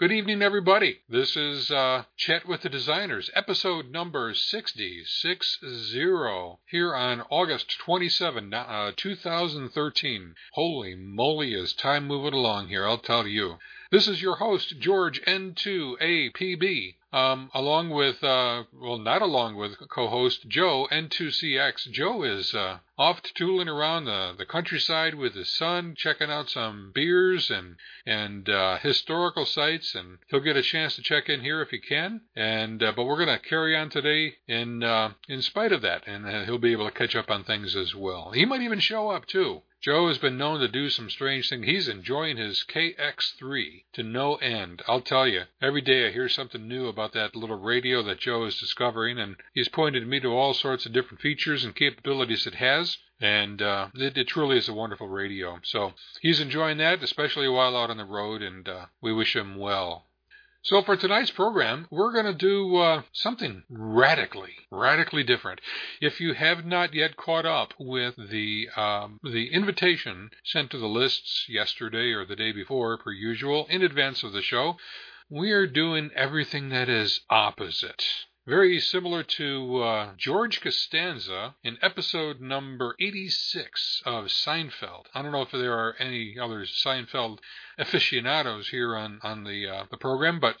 Good evening, everybody. This is uh, Chat with the Designers, episode number 60, 60, here on August 27, uh, 2013. Holy moly, is time moving along here, I'll tell you. This is your host, George N2APB, um, along with, uh, well, not along with co host Joe N2CX. Joe is uh, off tooling around the, the countryside with his son, checking out some beers and, and uh, historical sites, and he'll get a chance to check in here if he can. And uh, But we're going to carry on today in, uh, in spite of that, and uh, he'll be able to catch up on things as well. He might even show up, too. Joe has been known to do some strange things. He's enjoying his KX3 to no end. I'll tell you, every day I hear something new about that little radio that Joe is discovering, and he's pointed me to all sorts of different features and capabilities it has. And uh, it, it, truly is a wonderful radio. So he's enjoying that, especially while out on the road, and uh, we wish him well. So for tonight's program, we're going to do uh, something radically, radically different. If you have not yet caught up with the um, the invitation sent to the lists yesterday or the day before, per usual, in advance of the show, we are doing everything that is opposite. Very similar to uh, George Costanza in episode number 86 of Seinfeld. I don't know if there are any other Seinfeld aficionados here on, on the, uh, the program, but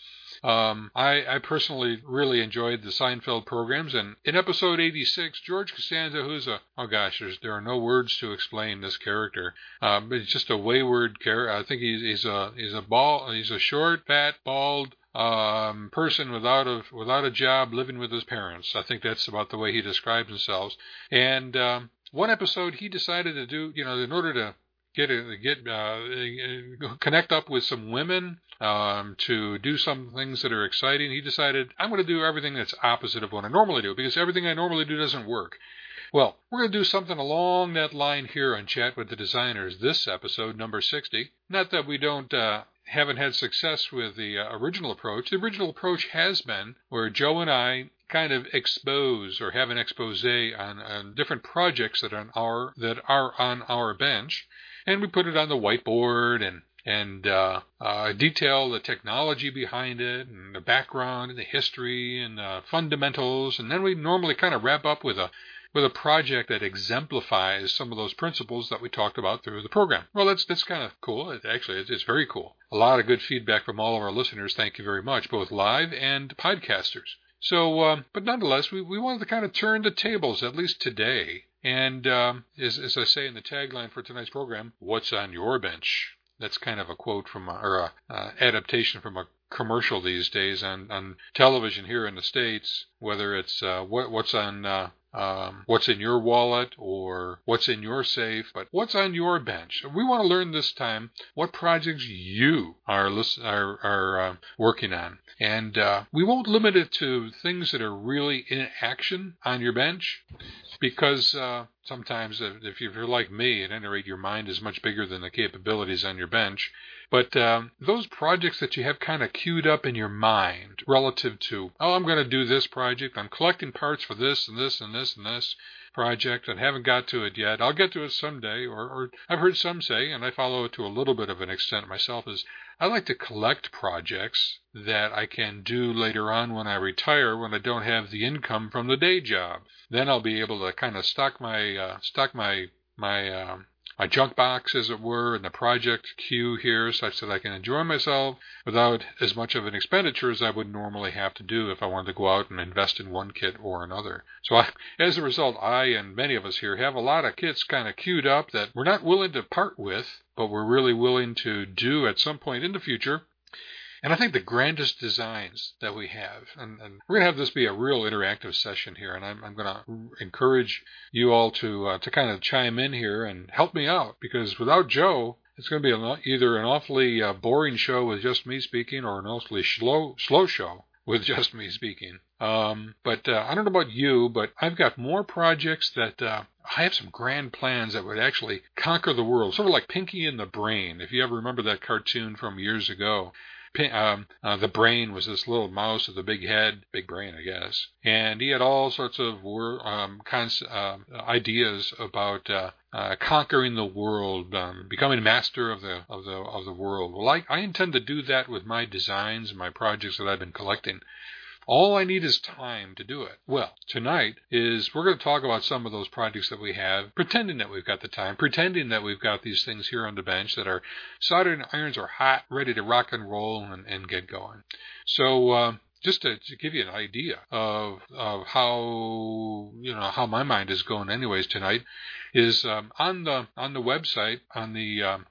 um, I, I, personally really enjoyed the Seinfeld programs. And in episode 86, George Costanza, who's a, oh gosh, there are no words to explain this character. Um, it's just a wayward character. I think he's, he's a, he's a ball, he's a short, fat, bald, um, person without a without a job living with his parents. I think that's about the way he describes himself. And um, one episode he decided to do, you know, in order to get a, get uh, connect up with some women um, to do some things that are exciting. He decided I'm going to do everything that's opposite of what I normally do because everything I normally do doesn't work. Well, we're going to do something along that line here on Chat with the Designers, this episode, number 60. Not that we don't uh, haven't had success with the uh, original approach. The original approach has been where Joe and I kind of expose or have an expose on, on different projects that are on our that are on our bench, and we put it on the whiteboard and and uh, uh, detail the technology behind it and the background and the history and the fundamentals, and then we normally kind of wrap up with a with a project that exemplifies some of those principles that we talked about through the program. Well, that's that's kind of cool. It, actually, it's, it's very cool. A lot of good feedback from all of our listeners. Thank you very much, both live and podcasters. So, um, but nonetheless, we, we wanted to kind of turn the tables, at least today. And um, as, as I say in the tagline for tonight's program, what's on your bench? That's kind of a quote from, a, or a uh, adaptation from a commercial these days on, on television here in the States, whether it's uh, what, what's on uh, um, what's in your wallet or what's in your safe, but what's on your bench. We want to learn this time what projects you are are, are uh, working on, and uh, we won't limit it to things that are really in action on your bench, because uh, sometimes if you're like me, at any rate, your mind is much bigger than the capabilities on your bench. But um, those projects that you have kind of queued up in your mind relative to, oh, I'm going to do this project, I'm collecting parts for this and this and this and this project and haven't got to it yet. I'll get to it someday. Or, or I've heard some say, and I follow it to a little bit of an extent myself, is I like to collect projects that I can do later on when I retire when I don't have the income from the day job. Then I'll be able to kind of stock my uh, stock my my um, my junk box, as it were, in the project queue here, such that I can enjoy myself without as much of an expenditure as I would normally have to do if I wanted to go out and invest in one kit or another. So, I, as a result, I and many of us here have a lot of kits kind of queued up that we're not willing to part with, but we're really willing to do at some point in the future and I think the grandest designs that we have, and, and we're going to have this be a real interactive session here, and I'm, I'm going to encourage you all to uh, to kind of chime in here and help me out because without Joe, it's going to be an, either an awfully uh, boring show with just me speaking or an awfully slow slow show with just me speaking. Um, but uh, I don't know about you, but I've got more projects that uh, I have some grand plans that would actually conquer the world, sort of like Pinky and the Brain. If you ever remember that cartoon from years ago, Um, uh, the brain was this little mouse with a big head, big brain, I guess, and he had all sorts of wor- um, cons- uh, ideas about uh, uh, conquering the world, um, becoming master of the of the of the world. Well, I, I intend to do that with my designs my projects that I've been collecting. All I need is time to do it. Well, tonight is we're going to talk about some of those projects that we have, pretending that we've got the time, pretending that we've got these things here on the bench that are soldering irons are hot, ready to rock and roll and, and get going. So. Uh, just to, to, give you an idea of of how you know how my mind is going anyways tonight is um, on the on the website on the um,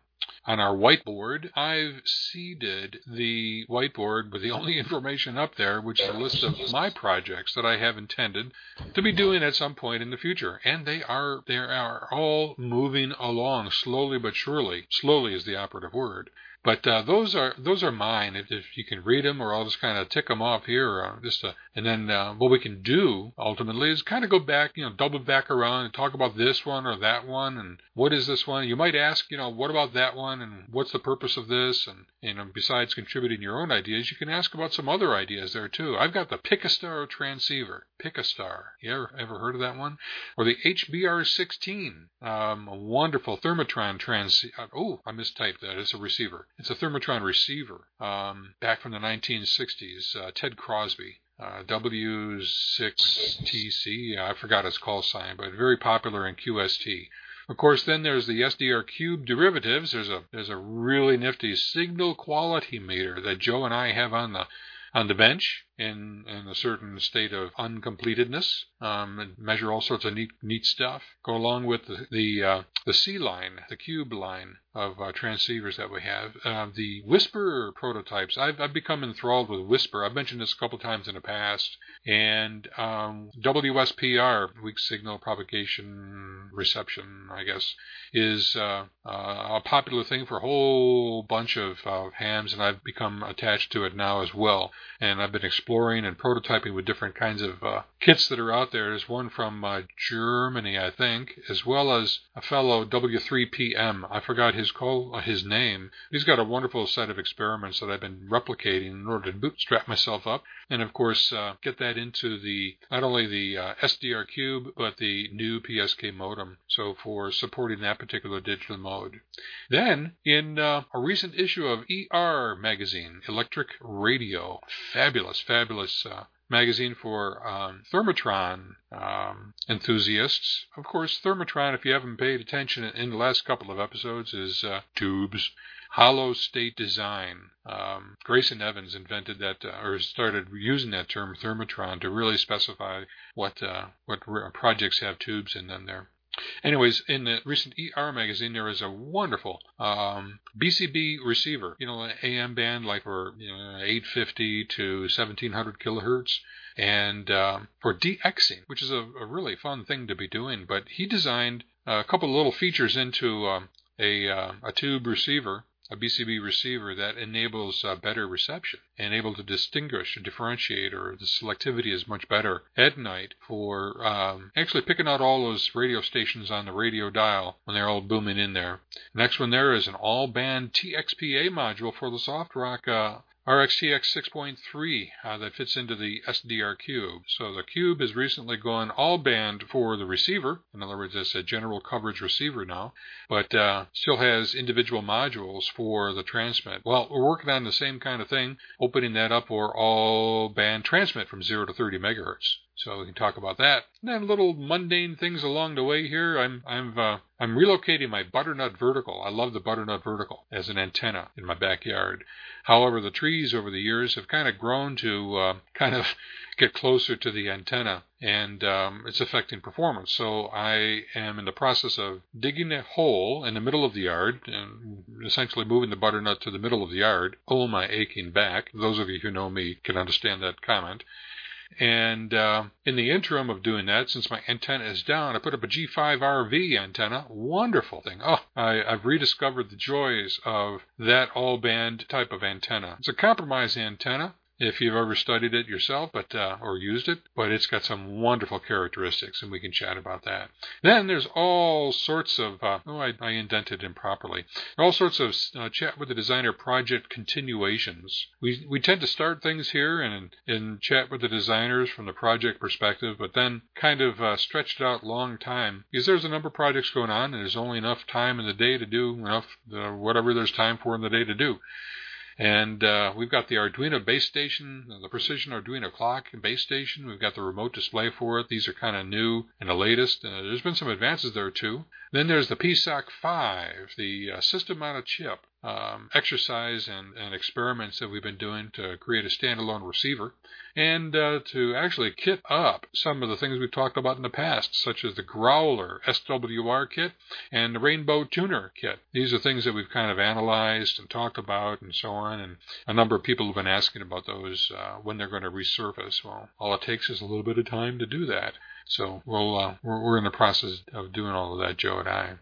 on our whiteboard, I've seeded the whiteboard with the only information up there, which is a list of my projects that I have intended to be doing at some point in the future. And they are they are all moving along slowly but surely. Slowly is the operative word. But uh, those are those are mine. If, if, you can read them, or I'll just kind of tick them off here, uh, just to, and then uh, what we can do ultimately is kind of go back, you know, double back around and talk about this one or that one, and what is this one? You might ask, you know, what about that one, and what's the purpose of this, and you know, besides contributing your own ideas, you can ask about some other ideas there too. I've got the Picastar transceiver. Picastar. You ever, ever heard of that one? Or the HBR16, um, a wonderful thermotron trans. Uh, oh, I mistyped that. It's a receiver. It's a thermotron receiver um, back from the 1960s. Uh, Ted Crosby. Uh, W6TC, I forgot its call sign, but very popular in QST. Of course, then there's the SDR cube derivatives. There's a there's a really nifty signal quality meter that Joe and I have on the on the bench in, in a certain state of uncompletedness, um, and measure all sorts of neat, neat stuff. Go along with the the, uh, the C line, the cube line of uh, transceivers that we have. Uh, the Whisper prototypes, I've, I've become enthralled with Whisper. I've mentioned this a couple times in the past. And um, WSPR, weak signal propagation reception, I guess, is uh, uh, a popular thing for a whole bunch of hams, and I've become attached to it now as well. And I've been exploring and prototyping with different kinds of uh, kits that are out there. There's one from uh, Germany, I think, as well as a fellow W3PM. I forgot his call, uh, his name. He's got a wonderful set of experiments that I've been replicating in order to bootstrap myself up, and of course uh, get that into the not only the uh, SDR cube but the new PSK modem. So for supporting that particular digital mode. Then in uh, a recent issue of ER magazine, Electric Radio, fabulous, fabulous fabulous uh, magazine for um, Thermotron um, enthusiasts. Of course, Thermotron, if you haven't paid attention in the last couple of episodes, is uh, tubes. Hollow state design. Um, Grayson Evans invented that, uh, or started using that term thermotron to really specify what uh, what projects have tubes in them. There. Anyways, in the recent ER magazine, there is a wonderful um, BCB receiver, you know, an AM band like for you know, 850 to 1700 kilohertz, and um, for DXing, which is a, a, really fun thing to be doing. But he designed a couple little features into um, a, uh, a tube receiver a BCB receiver that enables uh, better reception and able to distinguish and differentiate, or the selectivity is much better at night for um, actually picking out all those radio stations on the radio dial when they're all booming in there. Next one there is an all band TXPA module for the SoftRock uh, RxTX 6.3 uh, that fits into the SDR cube. So the cube has recently gone all band for the receiver. In other words, it's a general coverage receiver now, but uh, still has individual modules for the transmit. Well, we're working on the same kind of thing, opening that up for all band transmit from 0 to 30 megahertz. So we can talk about that. And then little mundane things along the way here. I'm I'm uh, I'm relocating my butternut vertical. I love the butternut vertical as an antenna in my backyard. However, the trees over the years have kind of grown to uh, kind of get closer to the antenna, and um, it's affecting performance. So I am in the process of digging a hole in the middle of the yard and essentially moving the butternut to the middle of the yard. Oh, my aching back! Those of you who know me can understand that comment. And uh, in the interim of doing that, since my antenna is down, I put up a G5RV antenna. Wonderful thing. Oh, I, I've rediscovered the joys of that all band type of antenna. It's a compromise antenna. If you've ever studied it yourself, but uh, or used it. But it's got some wonderful characteristics, and we can chat about that. Then there's all sorts of uh, oh, I, I, indented improperly. All sorts of uh, chat with the designer project continuations. We we tend to start things here and and chat with the designers from the project perspective, but then kind of uh, stretch it out long time because there's a number of projects going on, and there's only enough time in the day to do enough uh, whatever there's time for in the day to do. And uh, we've got the Arduino base station, the Precision Arduino clock and base station. We've got the remote display for it. These are kind of new and the latest. Uh, there's been some advances there too. Then there's the PSOC 5, the uh, system on a chip um, exercise and, and, experiments that we've been doing to create a standalone receiver and uh, to actually kit up some of the things we've talked about in the past, such as the Growler SWR kit and the Rainbow Tuner kit. These are things that we've kind of analyzed and talked about and so on, and a number of people have been asking about those uh, when they're going to resurface. Well, all it takes is a little bit of time to do that. So we'll, uh, we're, we're in the process of doing all of that, Joe and I.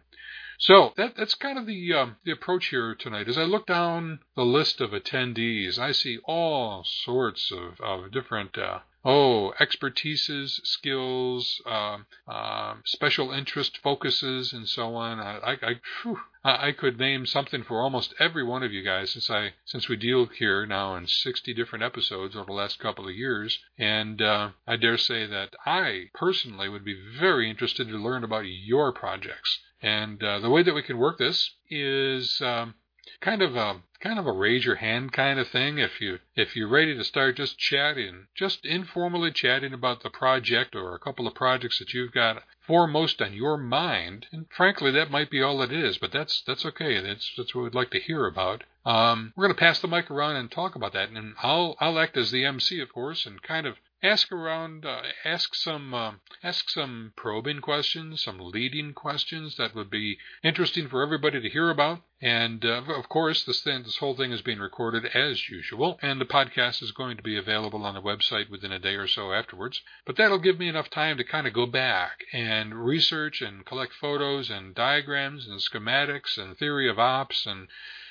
So that, that's kind of the um, the approach here tonight. As I look down the list of attendees, I see all sorts of, of different uh, oh expertises, skills, um, um, special interest focuses, and so on. I I, I, whew, I could name something for almost every one of you guys since I since we deal here now in 60 different episodes over the last couple of years, and uh, I dare say that I personally would be very interested to learn about your projects. And uh, the way that we can work this is um, kind of a kind of a raise your hand kind of thing. If you if you're ready to start just chatting, just informally chatting about the project or a couple of projects that you've got foremost on your mind, and frankly, that might be all it is, but that's that's okay. That's that's what we'd like to hear about. Um, we're going to pass the mic around and talk about that, and I'll I'll act as the MC, of course, and kind of ask around, uh, ask some, uh, ask some probing questions, some leading questions that would be interesting for everybody to hear about. And uh, of course, this thing, this whole thing is being recorded as usual, and the podcast is going to be available on the website within a day or so afterwards. But that'll give me enough time to kind of go back and research and collect photos and diagrams and schematics and theory of ops and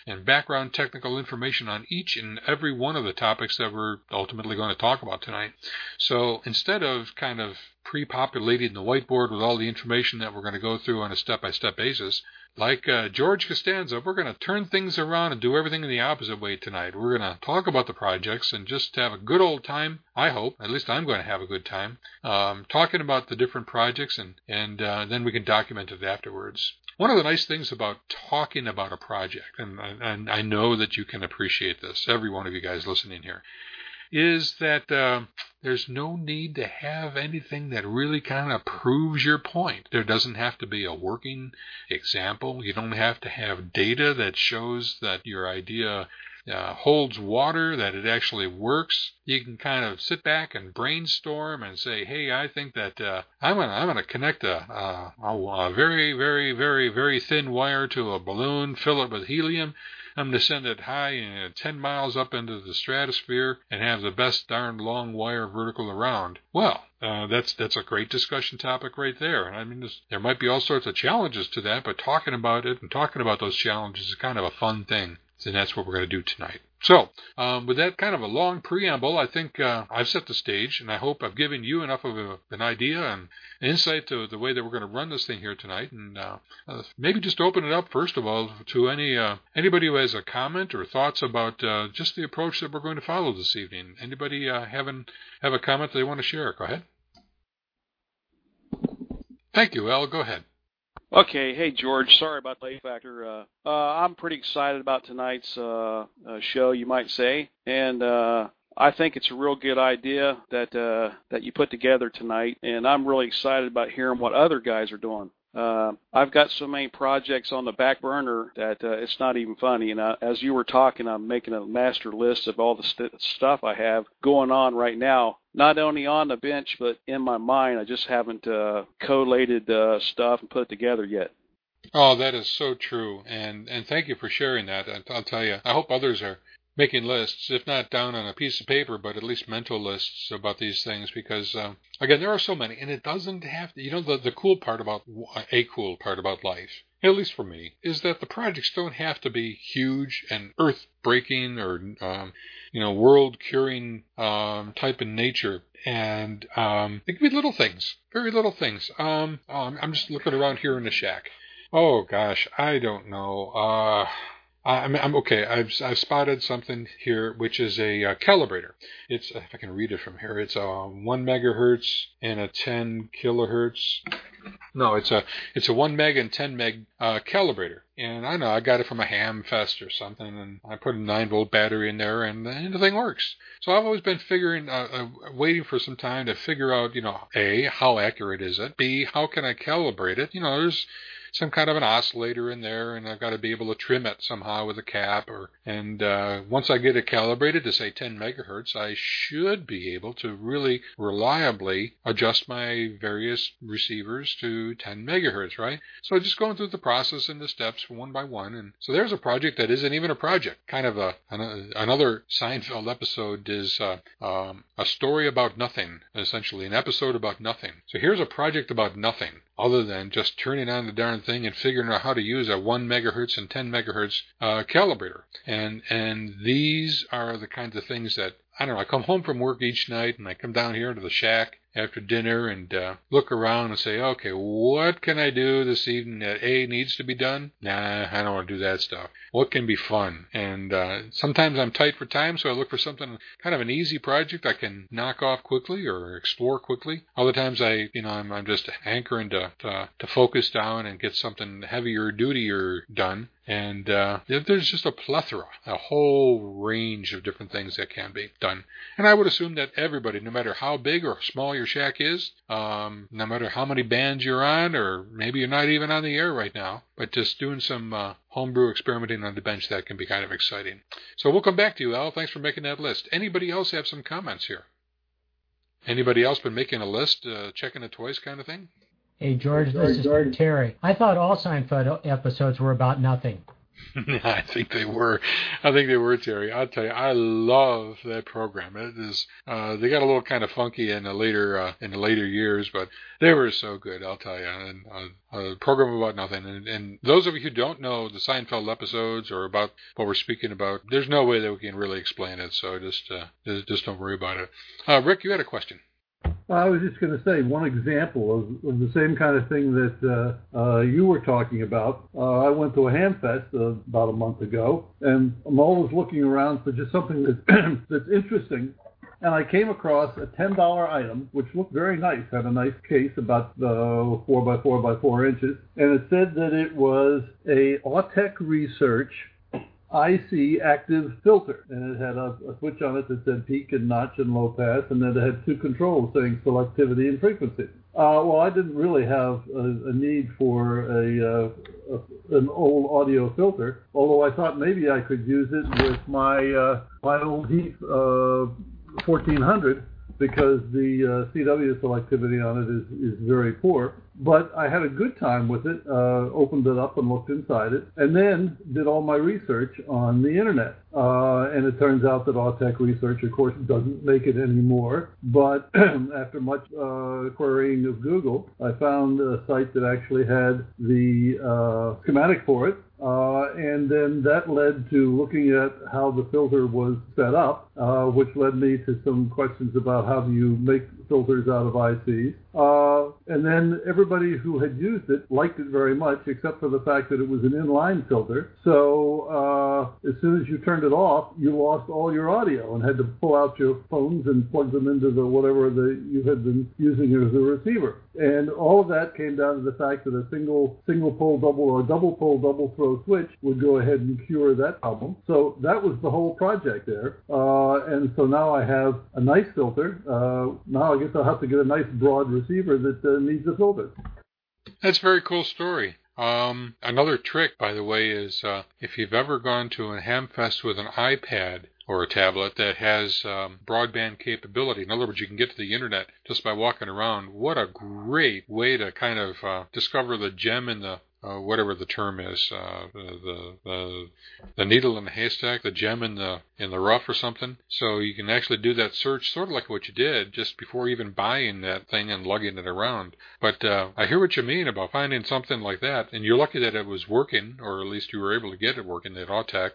and background technical information on each and every one of the topics that we're ultimately going to talk about tonight. So instead of kind of pre populating the whiteboard with all the information that we're going to go through on a step by step basis, like uh, George Costanza, we're going to turn things around and do everything in the opposite way tonight. We're going to talk about the projects and just have a good old time. I hope, at least I'm going to have a good time, um, talking about the different projects, and and uh, then we can document it afterwards. One of the nice things about talking about a project, and, and I know that you can appreciate this, every one of you guys listening here, is that uh, there's no need to have anything that really kind of proves your point. There doesn't have to be a working example. You don't have to have data that shows that your idea uh, holds water, that it actually works. You can kind of sit back and brainstorm and say, "Hey, I think that uh, I'm gonna I'm gonna connect a, a, a very very very very thin wire to a balloon, fill it with helium." I'm to send it high and 10 miles up into the stratosphere and have the best darn long wire vertical around. Well, uh, that's that's a great discussion topic right there. I mean, there might be all sorts of challenges to that, but talking about it and talking about those challenges is kind of a fun thing and that's what we're going to do tonight. So, um, with that kind of a long preamble, I think uh, I've set the stage, and I hope I've given you enough of a, an idea and insight to the way that we're going to run this thing here tonight. And uh, uh, maybe just open it up first of all to any uh, anybody who has a comment or thoughts about uh, just the approach that we're going to follow this evening. Anybody uh, having have a comment they want to share? Go ahead. Thank you, Al. Go ahead. Okay, hey George, sorry about the late factor. Uh, uh, I'm pretty excited about tonight's uh, uh, show, you might say, and uh, I think it's a real good idea that uh, that you put together tonight, and I'm really excited about hearing what other guys are doing. Uh, I've got so many projects on the back burner that uh, it's not even funny. And uh, as you were talking, I'm making a master list of all the st- stuff I have going on right now. Not only on the bench, but in my mind. I just haven't uh, collated uh, stuff and put it together yet. Oh, that is so true, and and thank you for sharing that. I'll tell you, I hope others are making lists, if not down on a piece of paper, but at least mental lists about these things. Because um, again, there are so many, and it doesn't have to. You know, the the cool part about a cool part about life at least for me, is that the projects don't have to be huge and earth breaking or um, you know world curing um, type in nature and um, it can be little things, very little things. Um, um, I'm just looking around here in the shack. Oh gosh, I don't know. Uh, I'm, I'm okay. I've, I've spotted something here, which is a uh, calibrator. It's if I can read it from here. It's a one megahertz and a 10 kilohertz. No, it's a it's a one meg and 10 meg uh, calibrator. And I know I got it from a ham fest or something, and I put a nine volt battery in there, and, and the thing works. So I've always been figuring, uh, uh, waiting for some time to figure out, you know, a how accurate is it? B how can I calibrate it? You know, there's some kind of an oscillator in there, and I've got to be able to trim it somehow with a cap. Or and uh, once I get it calibrated to say 10 megahertz, I should be able to really reliably adjust my various receivers to 10 megahertz, right? So just going through the process and the steps one by one, and so there's a project that isn't even a project. Kind of a an, another Seinfeld episode is uh, um, a story about nothing, essentially an episode about nothing. So here's a project about nothing other than just turning on the darn thing and figuring out how to use a 1 megahertz and 10 megahertz uh, calibrator. And and these are the kinds of things that I don't know. I come home from work each night and I come down here to the shack after dinner and uh, look around and say, okay, what can I do this evening that A needs to be done? Nah, I don't want to do that stuff. What can be fun? And uh, sometimes I'm tight for time, so I look for something kind of an easy project I can knock off quickly or explore quickly. Other times I, you know, I'm, I'm just hankering to, to to focus down and get something heavier, dutier done. And uh, there's just a plethora, a whole range of different things that can be done. And I would assume that everybody, no matter how big or small your shack is, um, no matter how many bands you're on, or maybe you're not even on the air right now, but just doing some uh, homebrew experimenting on the bench, that can be kind of exciting. So we'll come back to you, Al. Thanks for making that list. Anybody else have some comments here? Anybody else been making a list, uh, checking the toys kind of thing? Hey, George, this is Terry. I thought all Seinfeld episodes were about nothing. I think they were. I think they were, Terry. I'll tell you, I love that program. It is. Uh, they got a little kind of funky in the later uh, in the later years, but they were so good. I'll tell you. And uh, a program about nothing. And, and those of you who don't know the Seinfeld episodes or about what we're speaking about, there's no way that we can really explain it. So just uh, just, don't worry about it. Uh, Rick, you had a question. I was just going to say one example of, of, the same kind of thing that uh, uh, you were talking about. Uh, I went to a Hamfest uh, about a month ago, and I'm always looking around for just something that, that's interesting. And I came across a ten dollar item, which looked very nice. Had a nice case, about uh, four by four by four inches, and it said that it was a Autek Research IC active filter, and it had a, a, switch on it that said peak and notch and low pass, and then it had two controls saying selectivity and frequency. Uh, well, I didn't really have a, a need for a, uh, a, an old audio filter, although I thought maybe I could use it with my uh, my old Heath 1400 uh, because the uh, CW selectivity on it is, is very poor. But I had a good time with it, uh, opened it up and looked inside it, and then did all my research on the internet. Uh, and it turns out that Autek Research, of course, doesn't make it anymore. But after much uh, querying of Google, I found a site that actually had the uh, schematic for it. Uh, and then that led to looking at how the filter was set up, uh, which led me to some questions about how do you make filters out of ICs. Uh, and then everybody who had used it liked it very much, except for the fact that it was an inline filter. So uh, as soon as you turned it off, you lost all your audio and had to pull out your phones and plug them into the whatever the, you had been using as a receiver. And all of that came down to the fact that a single single pole double or double pole double throw switch would go ahead and cure that problem. So that was the whole project there. Uh, and so now I have a nice filter. Uh, now I guess I'll have to get a nice broad receiver that uh. That's a very cool story. Um, another trick, by the way, is uh, if you've ever gone to a hamfest with an iPad or a tablet that has um, broadband capability. In other words, you can get to the internet just by walking around. What a great way to kind of uh, discover the gem in the uh, whatever the term is, uh, the, the the needle in the haystack, the gem in the in the rough or something. So you can actually do that search, sort of like what you did just before even buying that thing and lugging it around. But uh, I hear what you mean about finding something like that, and you're lucky that it was working, or at least you were able to get it working at Autek.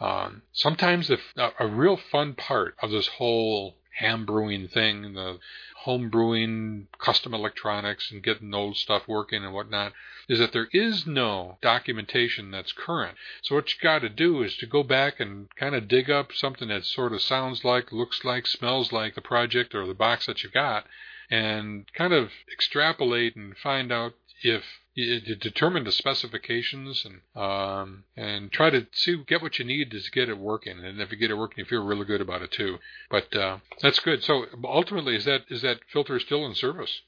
Um, sometimes the, a real fun part of this whole ham brewing thing, the home brewing, custom electronics, and getting old stuff working and whatnot, is that there is no documentation that's current. So what you got to do is to go back and kind of dig up something that sort of sounds like, looks like, smells like the project or the box that you got, and kind of extrapolate and find out if you, determine the specifications and um, and try to see get what you need to get it working. And if you get it working, you feel really good about it too. But uh, that's good. So ultimately, is that is that filter still in service?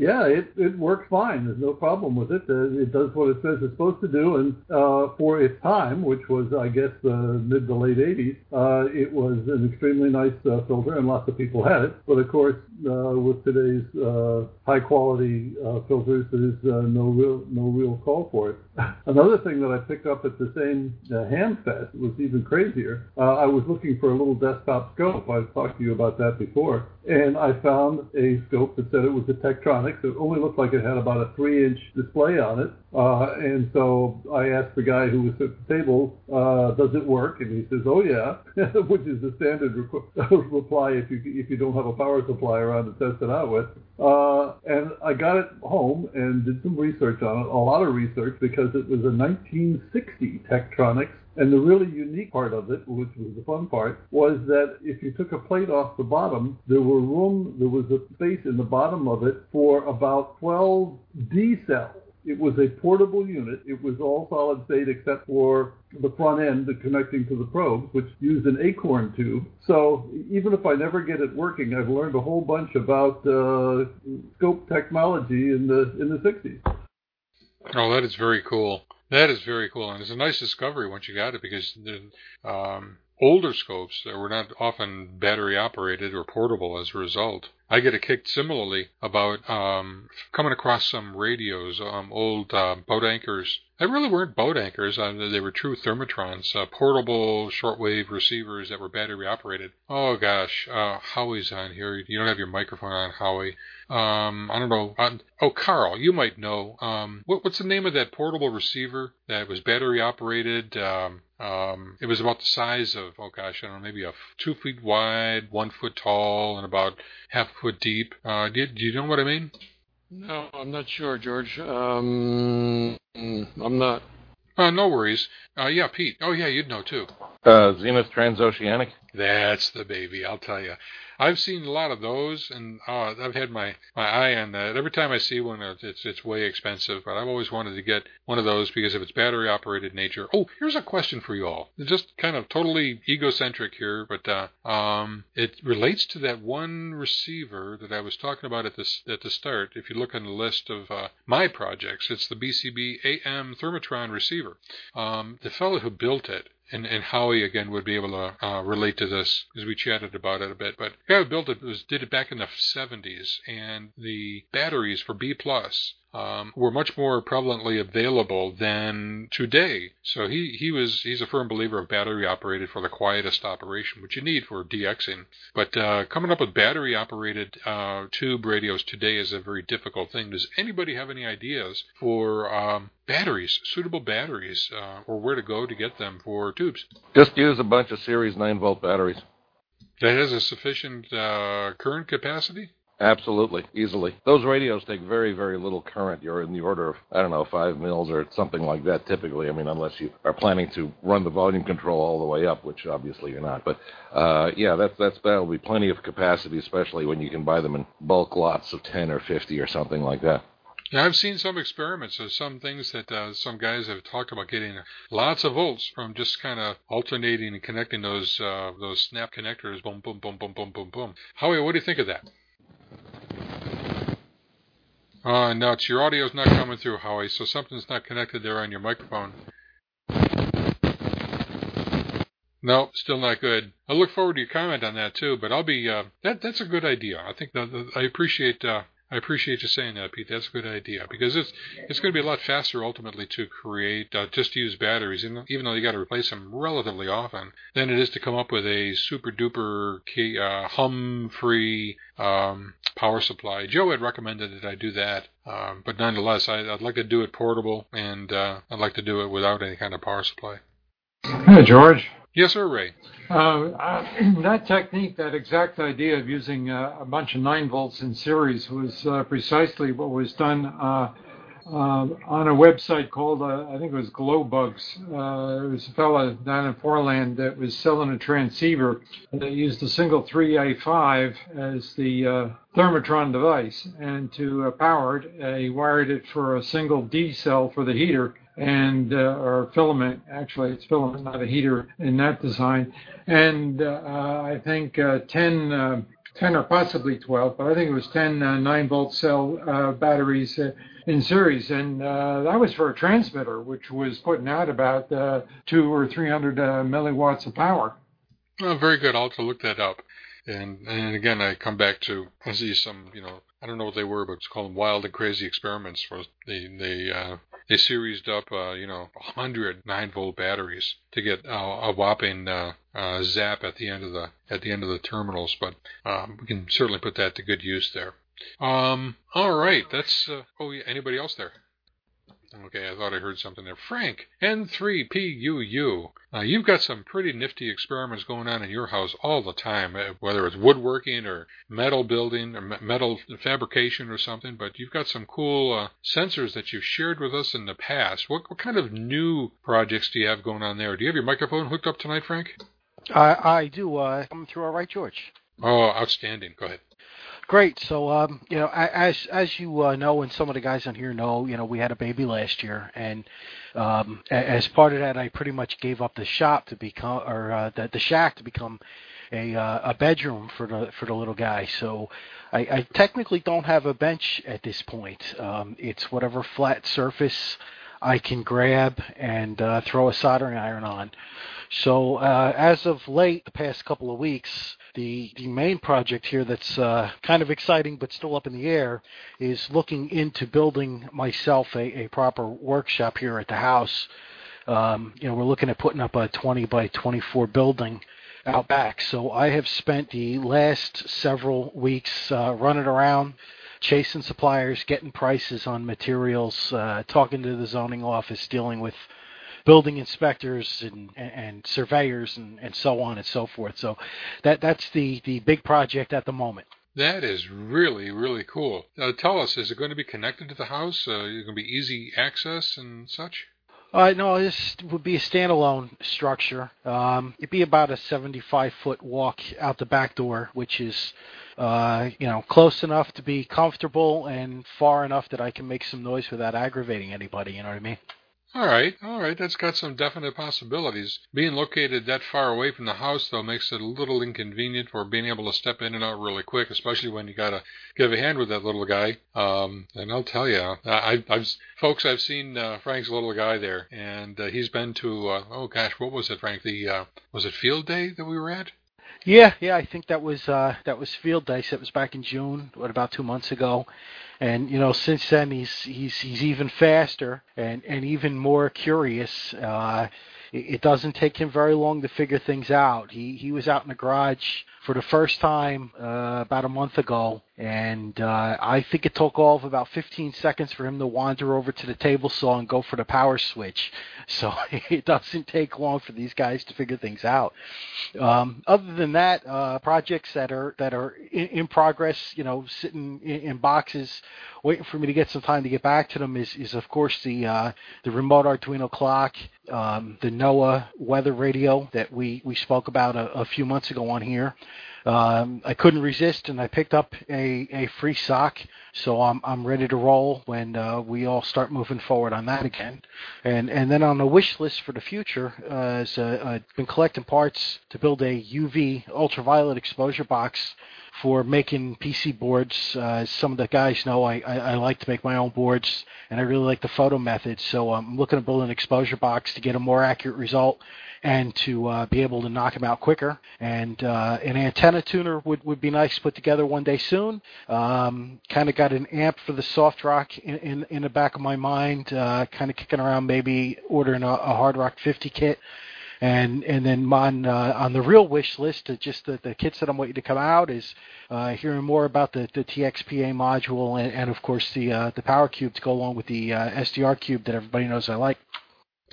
Yeah, it, it works fine. There's no problem with it. Uh, it does what it says it's supposed to do, and uh, for its time, which was, I guess, the mid to late 80s, uh, it was an extremely nice uh, filter, and lots of people had it. But of course, uh, with today's uh, high quality filters, there's no real no real call for it. Another thing that I picked up at the same uh, Hamfest was even crazier. I was looking for a little desktop scope. I've talked to you about that before, and I found a scope that said it was a Tektronix. It only looked like it had about a three-inch display on it. Uh, and so I asked the guy who was at the table, uh, "Does it work?" And he says, "Oh yeah," which is the standard re- reply if you if you don't have a power supply around to test it out with. Uh, and I got it home and did some research on it, a lot of research because it was a 1960 Tektronix and the really unique part of it, which was the fun part, was that if you took a plate off the bottom, there were room, there was a space in the bottom of it for about 12 D cells. It was a portable unit. It was all solid state except for the front end the connecting to the probes, which used an acorn tube. So even if I never get it working, I've learned a whole bunch about uh, scope technology in the in the 60s. Oh, that is very cool. That is very cool, and it's a nice discovery once you got it because the um, older scopes were not often battery operated or portable as a result. I get a kick similarly about um, coming across some radios, um, old uh, boat anchors. They really weren't boat anchors. Uh, they were true thermotrons, uh, portable shortwave receivers that were battery operated. Oh gosh, uh, Howie's on here. You don't have your microphone on, Howie. Um, I don't know. Uh, oh, Carl, you might know. Um, what, what's the name of that portable receiver that was battery operated? Um, um, it was about the size of, oh gosh, I don't know, maybe a two feet wide, one foot tall, and about half a foot deep. Uh, do, you, do you know what I mean? No, I'm not sure, George. Um, I'm not. Uh, no worries. Uh, yeah, Pete. Oh, yeah, you'd know too. Uh, Zenith Transoceanic. That's the baby, I'll tell you. I've seen a lot of those, and uh, I've had my, my eye on that. Every time I see one, it's it's way expensive, but I've always wanted to get one of those because of its battery operated nature. Oh, here's a question for you all. Just kind of totally egocentric here, but uh, um, it relates to that one receiver that I was talking about at the at the start. If you look on the list of uh, my projects, it's the BCB AM Thermotron receiver. Um, the fellow who built it and, and Howie again would be able to uh, relate to this because we chatted about it a bit. But the guy who built it was did it back in the 70s, and the batteries for B plus um, were much more prevalently available than today. So he, he was he's a firm believer of battery operated for the quietest operation, which you need for DXing. But uh, coming up with battery operated uh, tube radios today is a very difficult thing. Does anybody have any ideas for um, batteries, suitable batteries, uh, or where to go to get them for tubes? Just use a bunch of Series 9 volt batteries. That has a sufficient uh, current capacity? Absolutely, easily. Those radios take very, very little current. You're in the order of, I don't know, five mils or something like that typically. I mean, unless you are planning to run the volume control all the way up, which obviously you're not. But uh, yeah, that's that's that'll be plenty of capacity, especially when you can buy them in bulk lots of 10 or 50 or something like that. Yeah, I've seen some experiments. There's some things that uh, some guys have talked about getting lots of volts from just kind of alternating and connecting those uh, those snap connectors. Boom, boom, boom, boom, boom, boom, boom. Howie, what do you think of that? Uh, no, it's your audio's not coming through, Howie, so something's not connected there on your microphone. No, still not good. I look forward to your comment on that too, but I'll be, uh, that, that's a good idea. I think that, that I appreciate, uh, I appreciate you saying that, Pete. That's a good idea because it's it's going to be a lot faster ultimately to create uh, just to use batteries, even though you got to replace them relatively often, than it is to come up with a super duper uh, hum free um, power supply. Joe had recommended that I do that, um, but nonetheless, I, would like to do it portable, and uh, I'd like to do it without any kind of power supply. Hey, George. Yes, sir, Ray. Uh, uh, that technique, that exact idea of using uh, a bunch of 9 volts in series was uh, precisely what was done uh, uh, on a website called, I think it was Glowbugs. it was a fellow down in Portland that was selling a transceiver that used a single 3A5 as the thermotron device. And to power it, he wired it for a single D cell for the heater and uh, or filament. Actually, it's filament, not a heater in that design. And uh, I think uh, 10, uh, 10 or possibly 12, but I think it was 10 uh, 9 volt cell uh, batteries in series, and that was for a transmitter, which was putting out about two or 300 milliwatts of power. Oh, very good. I'll have to look that up. And and again, I come back to I see some you know I don't know what they were, but it's called wild and crazy experiments. For they they uh, they seriesed up uh, you know a hundred nine volt batteries to get uh, a whopping uh, uh, zap at the end of the at the end of the terminals. But um, we can certainly put that to good use there. Um, all right, that's uh, oh yeah. Anybody else there? Okay, I thought I heard something there. Frank, N3PUU. Uh, you've got some pretty nifty experiments going on in your house all the time, uh, whether it's woodworking or metal building or metal fabrication or something, but you've got some cool uh, sensors that you've shared with us in the past. What, what kind of new projects do you have going on there? Do you have your microphone hooked up tonight, Frank? I, I do. Uh, coming through all right, George? Oh, outstanding. Go ahead. Great. So, um, you know, as as you uh, know, and some of the guys on here know, you know, we had a baby last year, and um, as part of that, I pretty much gave up the shop to become, or uh, the the shack to become a uh, a bedroom for the for the little guy. So, I, I technically don't have a bench at this point. Um, it's whatever flat surface I can grab and uh, throw a soldering iron on. So, uh, as of late, the past couple of weeks the, the main project here that's uh, kind of exciting but still up in the air is looking into building myself a, a proper workshop here at the house. Um, you know, we're looking at putting up a 20 by 24 building out back. So I have spent the last several weeks uh, running around, chasing suppliers, getting prices on materials, uh, talking to the zoning office, dealing with building inspectors and, and surveyors and, and so on and so forth. So that that's the, the big project at the moment. That is really, really cool. Uh, tell us, is it going to be connected to the house? Uh, is it going to be easy access and such? Uh, no, this would be a standalone structure. Um, it'd be about a 75 foot walk out the back door, which is, uh, you know, close enough to be comfortable and far enough that I can make some noise without aggravating anybody. You know what I mean? All right, all right. That's got some definite possibilities. Being located that far away from the house, though, makes it a little inconvenient for being able to step in and out really quick, especially when you got to give a hand with that little guy. Um, and I'll tell you, I, I've folks, I've seen uh, Frank's little guy there, and uh, he's been to uh, oh gosh, what was it, Frank? The uh, was it Field Day that we were at? Yeah, yeah, I think that was uh, that was Field Day. It was back in June, what about two months ago, and you know since then he's he's he's even faster and and even more curious. Uh, it, it doesn't take him very long to figure things out. He he was out in the garage for the first time uh, about a month ago, and uh, I think it took all of about 15 seconds for him to wander over to the table saw and go for the power switch. So it doesn't take long for these guys to figure things out. Um, other than that, uh, projects that are that are in, in progress, you know, sitting in, in, boxes, waiting for me to get some time to get back to them is, is of course the uh, the remote Arduino clock, um, the NOAA weather radio that we we spoke about a, a few months ago on here. Um, I couldn't resist, and I picked up a, a FreeSoC, so I'm I'm ready to roll when uh, we all start moving forward on that again. And and then on the wish list for the future, uh, is, uh, I've been collecting parts to build a UV ultraviolet exposure box for making PC boards. Uh, some of the guys know I, I, I, like to make my own boards, and I really like the photo method. So I'm looking to build an exposure box to get a more accurate result and to uh, be able to knock them out quicker. And uh, an antenna tuner would, would be nice to put together one day soon. Um, kind of got an amp for the SoftRock in, in, in the back of my mind, uh, kind of kicking around maybe ordering a, a hard rock 50 kit and and then on uh, on the real wish list, uh, just the, the kits that I'm waiting to come out is uh, hearing more about the, the TXPA module and, and of course the uh, the Power Cube to go along with the uh, SDR Cube that everybody knows I like.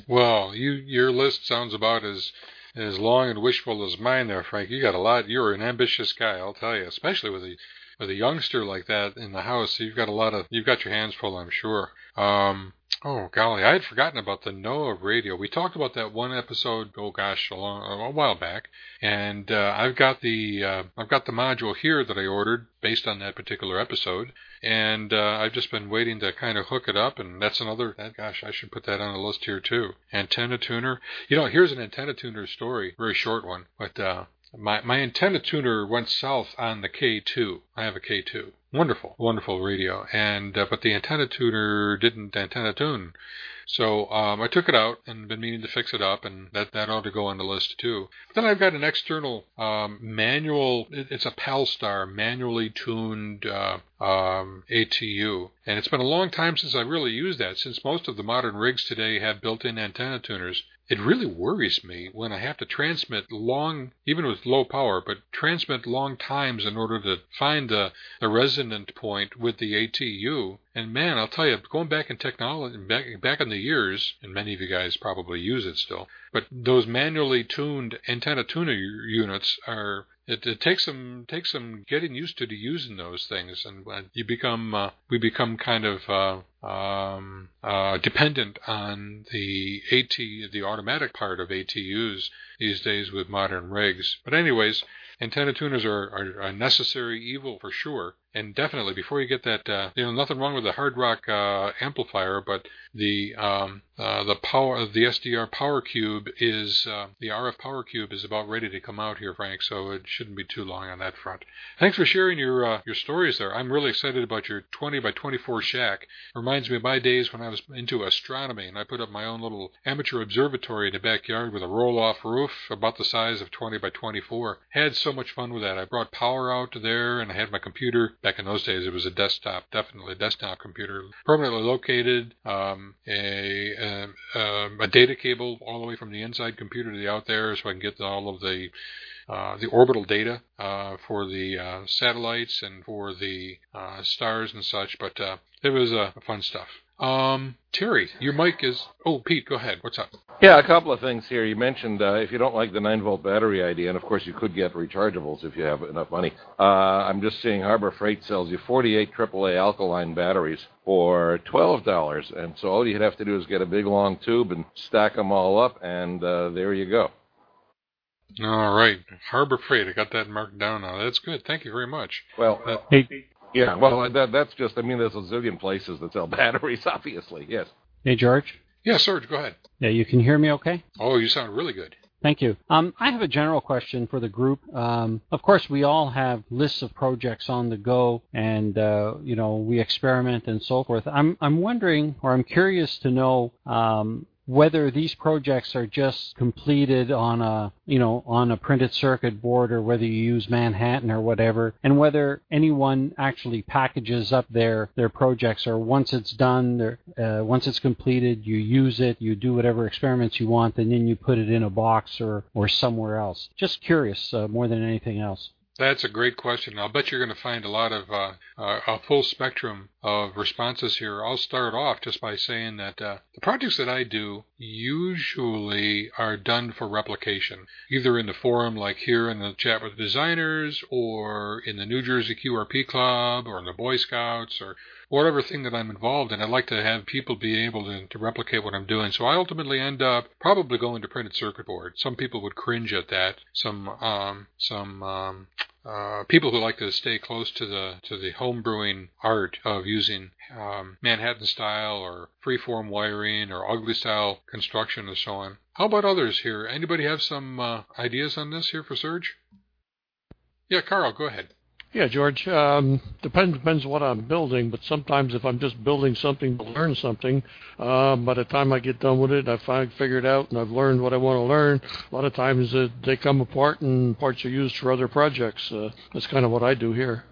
Well, you your list sounds about as as long and wishful as mine there, Frank. You got a lot. You're an ambitious guy, I'll tell you, especially with a with a youngster like that in the house. You've got a lot of you've got your hands full, I'm sure. Um, Oh golly, I had forgotten about the NOAA radio. We talked about that one episode. Oh gosh, a, long, a while back, and uh, I've got the uh, I've got the module here that I ordered based on that particular episode, and uh, I've just been waiting to kind of hook it up. And that's another. That, gosh, I should put that on the list here too. Antenna tuner. You know, here's an antenna tuner story. Very short one, but uh, my my antenna tuner went south on the K2. I have a K2. Wonderful, wonderful radio. And uh, but the antenna tuner didn't antenna tune. So um, I took it out and been meaning to fix it up, and that, that ought to go on the list too. But then I've got an external um, manual. It's a Palstar manually tuned uh, um, ATU, and it's been a long time since I really used that. Since most of the modern rigs today have built-in antenna tuners, it really worries me when I have to transmit long, even with low power, but transmit long times in order to find the, the resonant point with the ATU. And man, I'll tell you, going back in technology, back, back in the years, and many of you guys probably use it still, but those manually tuned antenna tuner units are it, it, takes some takes some getting used to to using those things, and you become uh, we become kind of uh, um, uh, dependent on the AT the automatic part of ATUs these days with modern rigs. But anyways, antenna tuners are, are a necessary evil for sure and definitely before you get that, uh, you know, nothing wrong with the hard rock uh, amplifier, but the um, uh, the power the SDR Power Cube is uh, the RF Power Cube is about ready to come out here, Frank. So it shouldn't be too long on that front. Thanks for sharing your uh, your stories there. I'm really excited about your 20 by 24 shack. Reminds me of my days when I was into astronomy and I put up my own little amateur observatory in the backyard with a roll off roof about the size of 20 by 24. Had so much fun with that. I brought power out there and I had my computer Back in those days, it was a desktop, definitely a desktop computer, permanently located, um, a, a, um, a data cable all the way from the inside computer to the out there, so I can get all of the uh, the orbital data uh, for the uh, satellites and for the uh, stars and such. But uh, it was uh, fun stuff. Um, Terry, your mic is. Oh, Pete, go ahead. What's up? Yeah, a couple of things here. You mentioned uh, if you don't like the 9 volt battery idea, and of course you could get rechargeables if you have enough money. Uh, I'm just seeing Harbor Freight sells you 48 AAA alkaline batteries for $12, and so all you'd have to do is get a big long tube and stack them all up, and uh, there you go. All right, Harbor Freight. I got that marked down now. That's good. Thank you very much. Well, that, hey, yeah, well, that, that's just, I mean, there's a zillion places that sell batteries, obviously, yes. Hey, George? Yeah, Serge, go ahead. Yeah, you can hear me okay? Oh, you sound really good. Thank you. Um, I have a general question for the group. Um, of course, we all have lists of projects on the go, and uh, you know we experiment and so forth. I'm I'm wondering, or I'm curious to know, um, whether these projects are just completed on a you know on a printed circuit board or whether you use Manhattan or whatever, and whether anyone actually packages up their their projects or once it's done, uh, once it's completed, you use it, you do whatever experiments you want, and then you put it in a box or or somewhere else. Just curious uh, more than anything else. That's a great question. I'll bet you're going to find a lot of uh, uh, a full spectrum of responses here. I'll start off just by saying that uh, the projects that I do usually are done for replication, either in the forum like here in the chat with designers, or in the New Jersey QRP Club, or in the Boy Scouts, or whatever thing that I'm involved in, I'd like to have people be able to, to replicate what I'm doing. So I ultimately end up probably going to printed circuit board. Some people would cringe at that. Some um, some um, uh, people who like to stay close to the to the home brewing art of using um, Manhattan style or freeform wiring or ugly style construction and so on. How about others here? Anybody have some uh, ideas on this here for Serge? Yeah, Carl, go ahead. Yeah, George. Um, depends depends what I'm building, but sometimes if I'm just building something to learn something, um, by the time I get done with it, I find figured out and I've learned what I want to learn. A lot of times uh, they come apart and parts are used for other projects. Uh, that's kind of what I do here.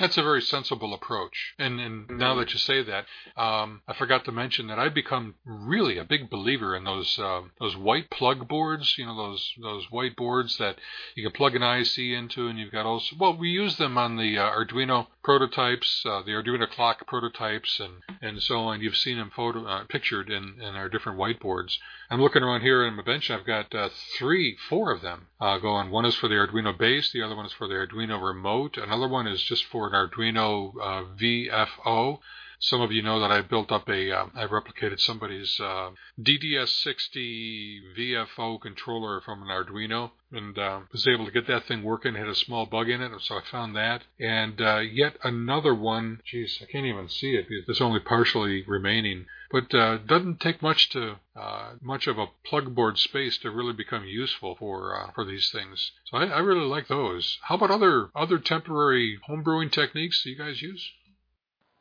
That's a very sensible approach. And, and now that you say that, um, I forgot to mention that I've become really a big believer in those uh, those white plug boards. You know those those white boards that you can plug an IC into, and you've got also well, we use them on the uh, Arduino prototypes, uh, the Arduino clock prototypes, and and so on. You've seen them photo uh, pictured in in our different whiteboards. I'm looking around here in my bench. I've got uh, three, four of them uh, going. One is for the Arduino base. The other one is for the Arduino remote. Another one is just for Arduino uh, VFO. Some of you know that I built up a, uh, I replicated somebody's uh, DDS60 VFO controller from an Arduino and uh, was able to get that thing working. Had a small bug in it, so I found that. And uh, yet another one, geez, I can't even see it. It's only partially remaining. But uh, doesn't take much to uh, much of a plug board space to really become useful for uh, for these things. So I, I really like those. How about other other temporary homebrewing techniques that you guys use?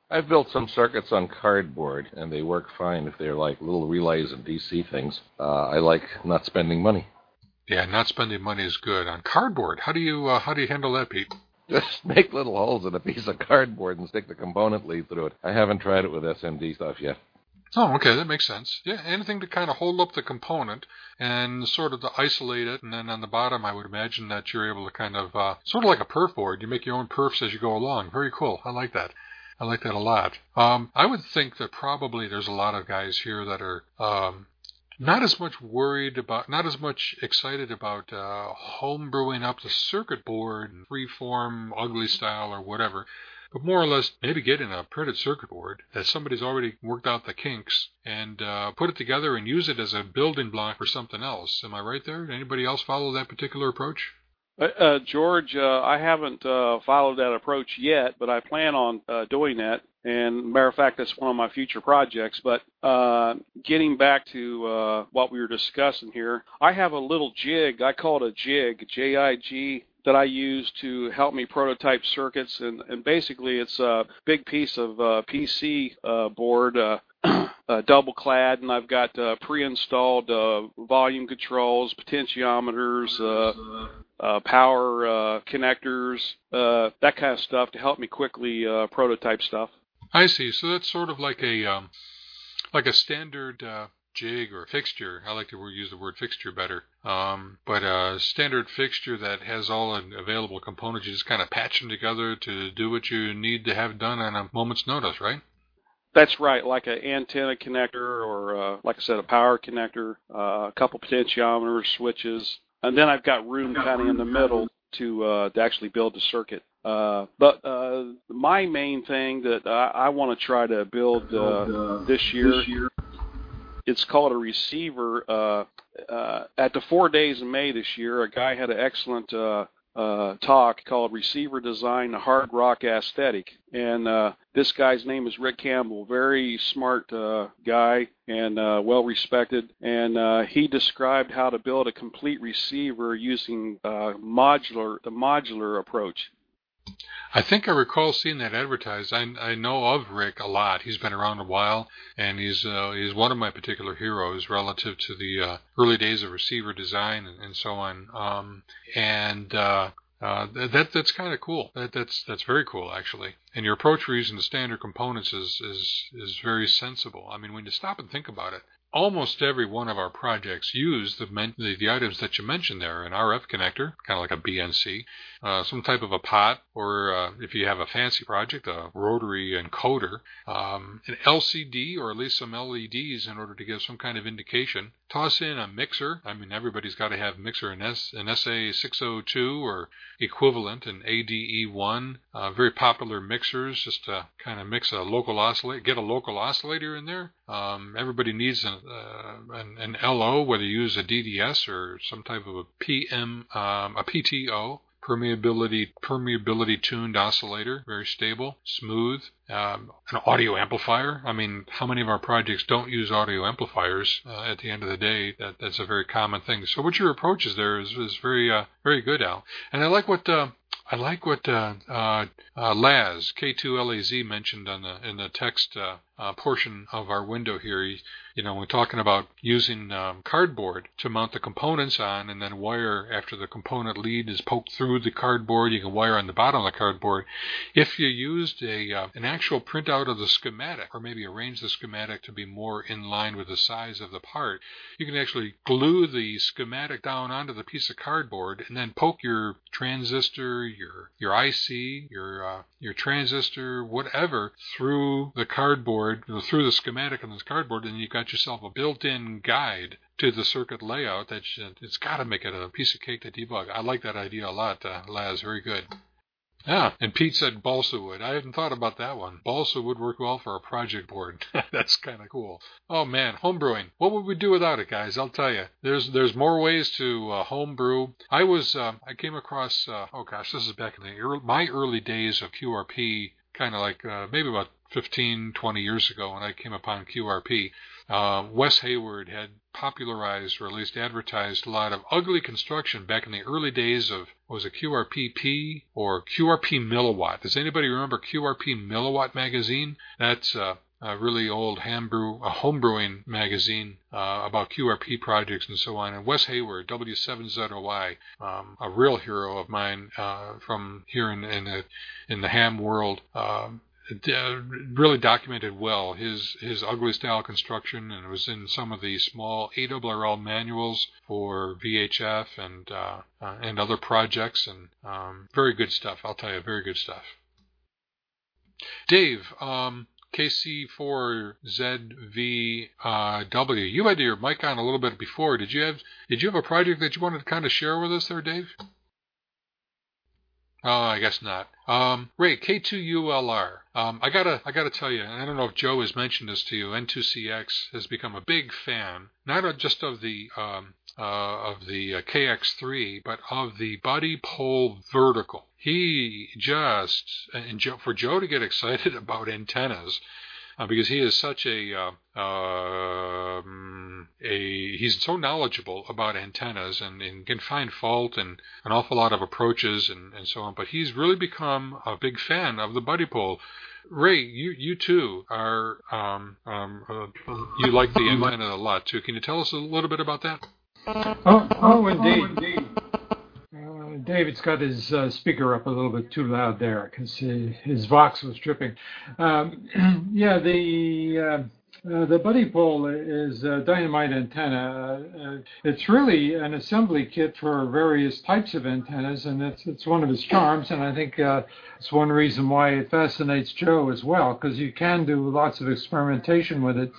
I've built some circuits on cardboard, and they work fine if they're like little relays and DC things. Uh, I like not spending money. Yeah, not spending money is good on cardboard. How do you uh, how do you handle that, Pete? Just make little holes in a piece of cardboard and stick the component lead through it. I haven't tried it with SMD stuff yet. Oh, okay, that makes sense. Yeah, anything to kind of hold up the component and sort of to isolate it, and then on the bottom, I would imagine that you're able to kind of uh, sort of like a perf board. You make your own perfs as you go along. Very cool. I like that. I like that a lot. Um, I would think that probably there's a lot of guys here that are um, not as much worried about, not as much excited about uh, homebrewing up the circuit board, freeform, ugly style, or whatever, but more or less maybe getting a printed circuit board that somebody's already worked out the kinks and uh, put it together and use it as a building block for something else. Am I right there? Anybody else follow that particular approach? Uh, uh, George, uh, I haven't uh, followed that approach yet, but I plan on uh, doing that. And matter of fact, that's one of my future projects. But uh, getting back to what we were discussing here, I have a little jig. I call it a jig, J-I-G, that I use to help me prototype circuits. And, and basically, it's a big piece of PC board. Uh, double clad, and I've got uh, pre-installed uh, volume controls, potentiometers, uh, power uh, connectors, uh, that kind of stuff to help me quickly uh, prototype stuff. I see. So that's sort of like a um, like a standard uh, jig or fixture. I like to use the word fixture better. Um, but a standard fixture that has all the available components, you just kind of patch them together to do what you need to have done on a moment's notice, right? That's right, like an antenna connector, or uh, like I said, a power connector, uh, a couple potentiometers, switches, and then I've got room kind of in the middle to uh, to actually build the circuit. Uh, but uh, my main thing that I, I want to try to build uh, this year, it's called a receiver. Uh, uh, at the four days in May this year, a guy had an excellent uh, uh, talk called Receiver Design, the Hard Rock Aesthetic. And uh, this guy's name is Rick Campbell, very smart uh, guy and uh, well respected. And uh, he described how to build a complete receiver using uh, modular the modular approach. I think I recall seeing that advertised. I, I know of Rick a lot. He's been around a while, and he's uh, he's one of my particular heroes relative to the uh, early days of receiver design and, and so on. Um, and uh, uh, that that's kind of cool. That that's that's very cool actually. And your approach for using the standard components is is is very sensible. I mean, when you stop and think about it, almost every one of our projects use the, men- the, the items that you mentioned there an RF connector, kind of like a BNC, uh, some type of a pot, or uh, if you have a fancy project, a rotary encoder, um, an LCD or at least some LEDs in order to give some kind of indication. Toss in a mixer. I mean, everybody's got to have mixer an, S, an SA602 or equivalent, an ADE1. Uh, very popular mixers, just to kind of mix a local oscillator, get a local oscillator in there. Um, everybody needs an, an, an, LO, whether you use a DDS or some type of a PM, um, a PTO permeability permeability tuned oscillator, very stable, smooth. Um, an audio amplifier. I mean, how many of our projects don't use audio amplifiers? Uh, at the end of the day, that that's a very common thing. So what your approach is there is, is very uh, very good, Al. And I like what uh, I like what uh, uh, uh, Laz K2LAZ mentioned on the in the text uh, uh, portion of our window here. You know, we're talking about using um, cardboard to mount the components on, and then wire after the component lead is poked through the cardboard. You can wire on the bottom of the cardboard. If you used a uh, an actual printout of the schematic, or maybe arrange the schematic to be more in line with the size of the part, you can actually glue the schematic down onto the piece of cardboard, and then poke your transistor, your your IC, your uh, your transistor, whatever, through the cardboard, through the schematic on this cardboard, and you've got yourself a built-in guide to the circuit layout. That it's got to make it a piece of cake to debug. I like that idea a lot, uh, Laz. Very good. Yeah, and Pete said balsa wood. I hadn't thought about that one. Balsa would work well for a project board. That's kind of cool. Oh man, homebrewing. What would we do without it, guys? I'll tell you. There's there's more ways to uh, homebrew. I was uh, I came across. Uh, oh gosh, this is back in the early, my early days of QRP. Kind of like uh, maybe about 15, 20 years ago when I came upon QRP. Uh, Wes Hayward had popularized or at least advertised a lot of ugly construction back in the early days of was it QRPP or QRP Milliwatt? Does anybody remember QRP Milliwatt magazine? That's uh, a really old a homebrewing magazine uh, about QRP projects and so on. And Wes Hayward, W7ZOI, um, a real hero of mine uh, from here in, in the in the ham world. Um, uh, really documented well his his ugly style construction, and it was in some of the small ARRL manuals for VHF and uh, uh, and other projects, and um, very good stuff. I'll tell you, very good stuff. Dave, um, KC4ZVW, you had your mic on a little bit before. Did you have did you have a project that you wanted to kind of share with us there, Dave? Oh, I guess not. Um, Ray, K2ULR. Um, I gotta, I gotta tell you, I don't know if Joe has mentioned this to you. N2CX has become a big fan, not just of the um, uh, of the uh, KX3, but of the Buddipole vertical. He just, and Joe, for Joe to get excited about antennas uh, because he is such a uh, um, a he's so knowledgeable about antennas and, and, can find fault and an awful lot of approaches and, and so on. But he's really become a big fan of the Buddipole. Ray, you you too are um, um, uh, you like the antenna a lot too. Can you tell us a little bit about that? Oh, oh, indeed. Oh, indeed. David's got his uh, speaker up a little bit too loud there because his Vox was tripping. Um, yeah, the uh, uh, the Buddipole is a dynamite antenna. Uh, it's really an assembly kit for various types of antennas, and it's it's one of its charms. And I think uh, it's one reason why it fascinates Joe as well, because you can do lots of experimentation with it.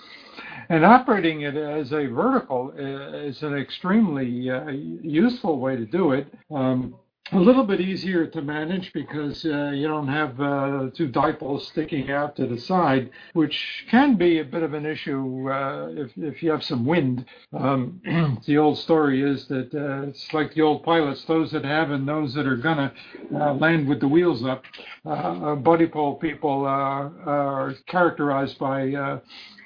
And operating it as a vertical is an extremely uh, useful way to do it. Um, a little bit easier to manage because uh, you don't have uh, two dipoles sticking out to the side, which can be a bit of an issue uh, if, if you have some wind. Um, the old story is that uh, it's like the old pilots, those that have and those that are going to uh, land with the wheels up. Uh, Buddipole people are characterized by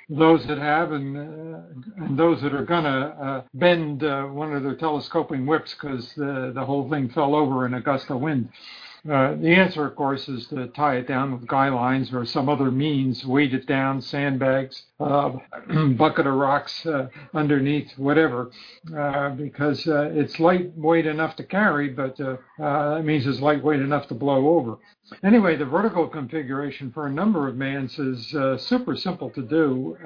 those that have and, uh, and those that are going to uh, bend uh, one of their telescoping whips because the, the whole thing fell over in a gust of wind. Uh, the answer, of course, is to tie it down with guy lines or some other means, weight it down, sandbags, uh, bucket of rocks underneath, whatever, because it's lightweight enough to carry, but uh, that means it's lightweight enough to blow over. Anyway, the vertical configuration for a number of mans is super simple to do.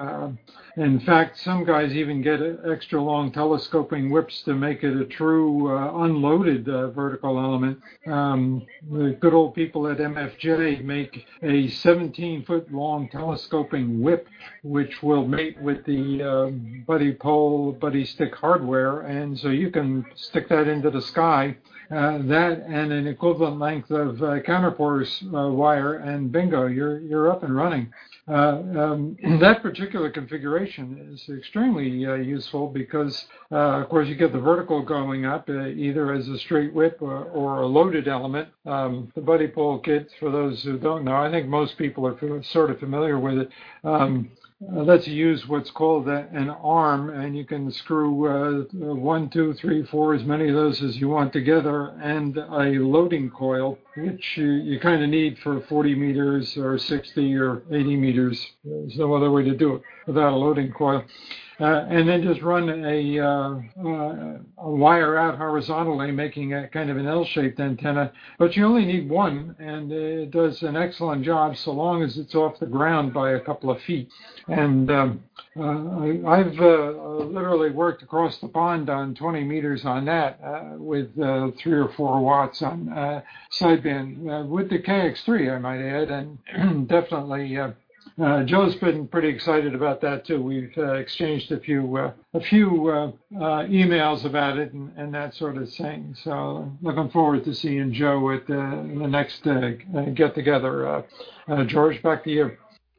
in fact, some guys even get extra long telescoping whips to make it a true unloaded vertical element. Um, the good old people at MFJ make a 17 foot long telescoping whip, which will mate with the uh, Buddipole, buddy stick hardware. And so you can stick that into the sky, uh, that and an equivalent length of uh, counterpoise uh, wire, and bingo, you're, you're up and running. Uh, um, that particular configuration is extremely uh, useful because, of course, you get the vertical going up either as a straight whip or, or a loaded element. Um, the Buddipole kit, for those who don't know, I think most people are sort of familiar with it. Um, uh, lets use what's called a, an arm, and you can screw uh, one, two, three, four, as many of those as you want together, and a loading coil which you, you kind of need for 40 meters or 60 or 80 meters. There's no other way to do it without a loading coil uh, and then just run a, uh, uh, a wire out horizontally, making a kind of an L-shaped antenna. But you only need one, and it does an excellent job so long as it's off the ground by a couple of feet. And um, uh, I've uh, literally worked across the pond on 20 meters on that uh, with three or four watts on sideband with the KX3, I might add, and definitely uh, Joe's been pretty excited about that too. We've uh, exchanged a few uh, a few uh, uh, emails about it and, and, that sort of thing. So looking forward to seeing Joe at the, the next uh, get together. George, back to you.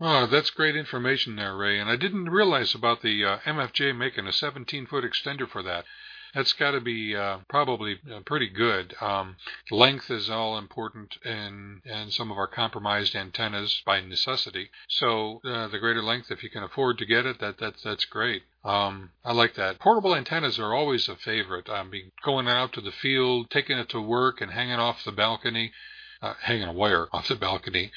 Oh, that's great information there, Ray. And I didn't realize about the uh, MFJ making a 17 foot extender for that that's got to be uh, probably uh, pretty good. Um, length is all important in in some of our compromised antennas by necessity. So uh, the greater length, if you can afford to get it, that that's that's great. Um, I like that. Portable antennas are always a favorite. I mean, going out to the field, taking it to work, and hanging off the balcony, uh, hanging a wire off the balcony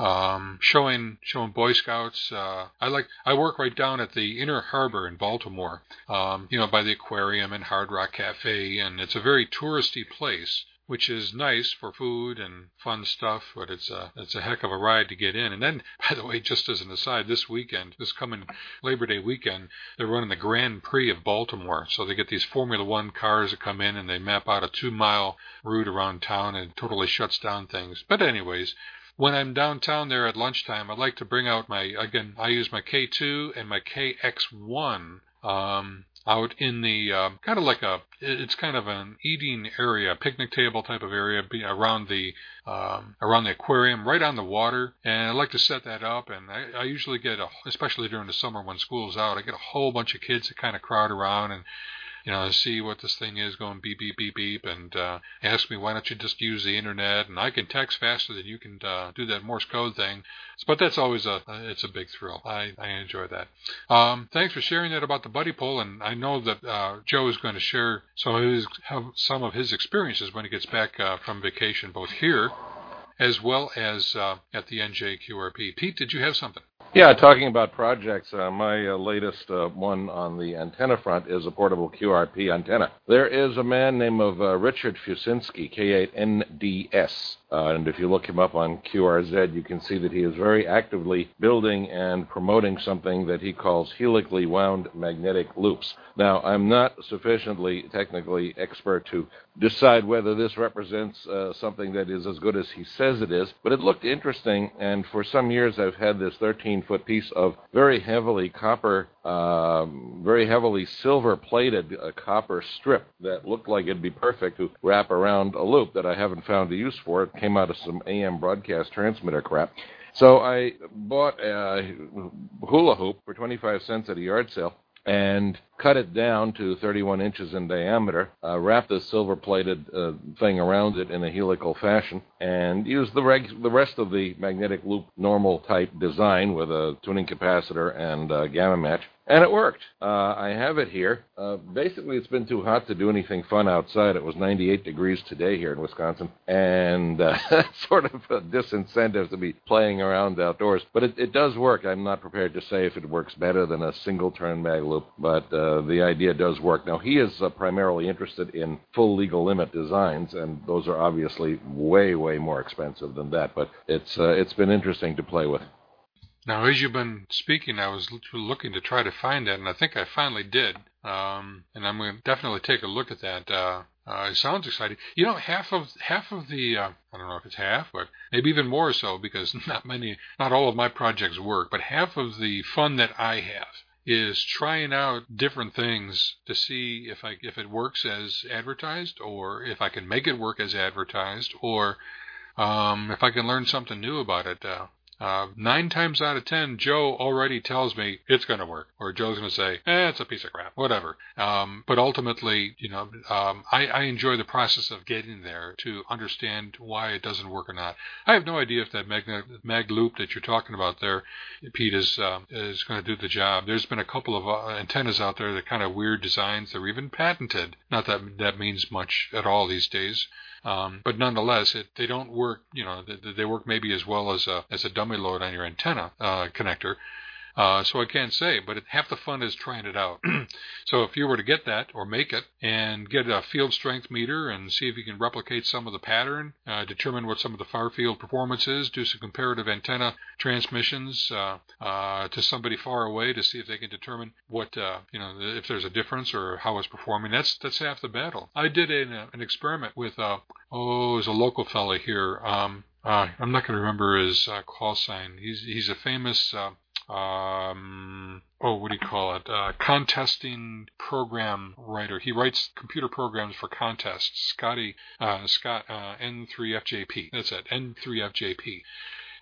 um, showing showing Boy Scouts. Uh, I like I work right down at the Inner Harbor in Baltimore. Um, you know, by the aquarium and Hard Rock Cafe, and it's a very touristy place which is nice for food and fun stuff, but it's a it's a heck of a ride to get in. And then, by the way, just as an aside, this weekend, this coming Labor Day weekend, they're running the Grand Prix of Baltimore. So they get these Formula One cars that come in and they map out a two mile route around town and totally shuts down things. But anyways, when I'm downtown there at lunchtime, I like to bring out my again. I use my K2 and my KX1 um, out in the um, kind of like a it's kind of an eating area, picnic table type of area around the um, around the aquarium, right on the water. And I like to set that up. And I, I usually get a, especially during the summer when school's out, I get a whole bunch of kids that kind of crowd around and you know, see what this thing is going beep, beep, beep, beep, and uh, ask me why don't you just use the internet? And I can text faster than you can uh, do that Morse code thing. But that's always a it's a big thrill. I, I enjoy that. Um, thanks for sharing that about the Buddipole, and I know that uh, Joe is going to share some of his some of his experiences when he gets back uh, from vacation, both here as well as uh, at the NJQRP. Pete, did you have something? Yeah, talking about projects, uh, my uh, latest uh, one on the antenna front is a portable QRP antenna. There is a man named of uh, Richard Fusinski, K8NDS, uh, and if you look him up on QRZ, you can see that he is very actively building and promoting something that he calls helically wound magnetic loops. Now, I'm not sufficiently technically expert to decide whether this represents uh, something that is as good as he says it is, but it looked interesting, and for some years I've had this 13 foot piece of very heavily copper, um, very heavily silver plated uh, copper strip that looked like it'd be perfect to wrap around a loop that I haven't found a use for. Came out of some AM broadcast transmitter crap. So I bought a hula hoop for 25 cents at a yard sale and cut it down to 31 inches in diameter, uh, wrap the silver plated uh, thing around it in a helical fashion, and use the, reg- the rest of the magnetic loop normal type design with a tuning capacitor and uh, gamma match. And it worked. Uh, I have it here. Uh, basically, it's been too hot to do anything fun outside. It was 98 degrees today here in Wisconsin, and uh, sort of a disincentive to be playing around outdoors. But it, it does work. I'm not prepared to say if it works better than a single turn mag loop, but uh, the idea does work. Now, he is uh, primarily interested in full legal limit designs, and those are obviously way, way more expensive than that. But it's uh, it's been interesting to play with. Now, as you've been speaking, I was looking to try to find that, and I think I finally did. Um, and I'm going to definitely take a look at that. Uh, uh, it sounds exciting. You know, half of half of the uh, I don't know if it's half, but maybe even more so because not many, not all of my projects work, but half of the fun that I have is trying out different things to see if I if it works as advertised, or if I can make it work as advertised, or um, if I can learn something new about it. Uh, uh, nine times out of ten, Joe already tells me it's going to work, or Joe's going to say, "eh, it's a piece of crap," whatever. Um, but ultimately, you know, um, I, I enjoy the process of getting there to understand why it doesn't work or not. I have no idea if that mag, mag loop that you're talking about there, Pete, is uh, is going to do the job. There's been a couple of uh, antennas out there that kind of weird designs. They're even patented. Not that that means much at all these days. Um, but nonetheless, it, they don't work. You know, they, they work maybe as well as a as a dummy load on your antenna uh, connector. Uh, so I can't say, but it, half the fun is trying it out. so if you were to get that or make it and get a field strength meter and see if you can replicate some of the pattern, uh, determine what some of the far field performance is, do some comparative antenna transmissions uh, uh to somebody far away to see if they can determine what uh, you know if there's a difference or how it's performing. That's that's half the battle. I did an, uh, an experiment with oh, there's a local fella here. Um, I'm not going to remember his call sign. He's he's a famous um, oh, what do you call it? Uh, contesting program writer. He writes computer programs for contests. Scotty, uh, Scott, uh, N3FJP. That's it, N3FJP.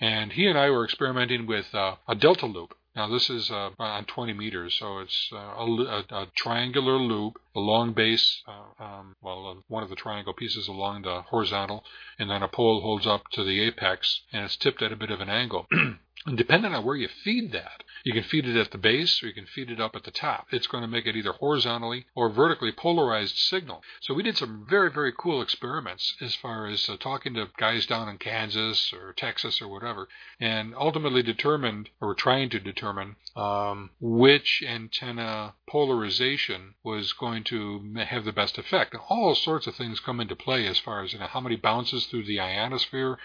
And he and I were experimenting with uh, a delta loop. Now this is uh, on 20 meters, so it's uh, a, a, triangular loop, a long base, uh, um, well, uh, one of the triangle pieces along the horizontal, and then a pole holds up to the apex, and it's tipped at a bit of an angle. And depending on where you feed that, you can feed it at the base or you can feed it up at the top. It's going to make it either horizontally or vertically polarized signal. So we did some very, very cool experiments as far as uh, talking to guys down in Kansas or Texas or whatever, and ultimately determined, or trying to determine, um, which antenna polarization was going to have the best effect. All sorts of things come into play as far as you know, how many bounces through the ionosphere,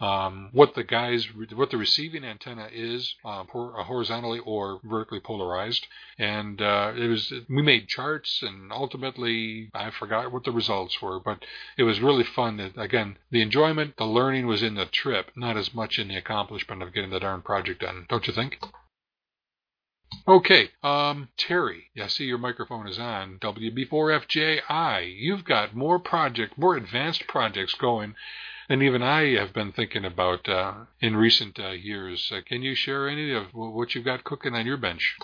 um, what the guys, what the receiving antenna is, uh, uh, horizontally or vertically polarized, and uh, it was we made charts, and ultimately I forgot what the results were, but it was really fun. That, again, the enjoyment, the learning was in the trip, not as much in the accomplishment of getting the darn project done. Don't you think? Okay, um, Terry, I see your microphone is on. WB4FJI, you've got more project, more advanced projects going and even I have been thinking about uh, in recent uh, years. Uh, can you share any of what you've got cooking on your bench?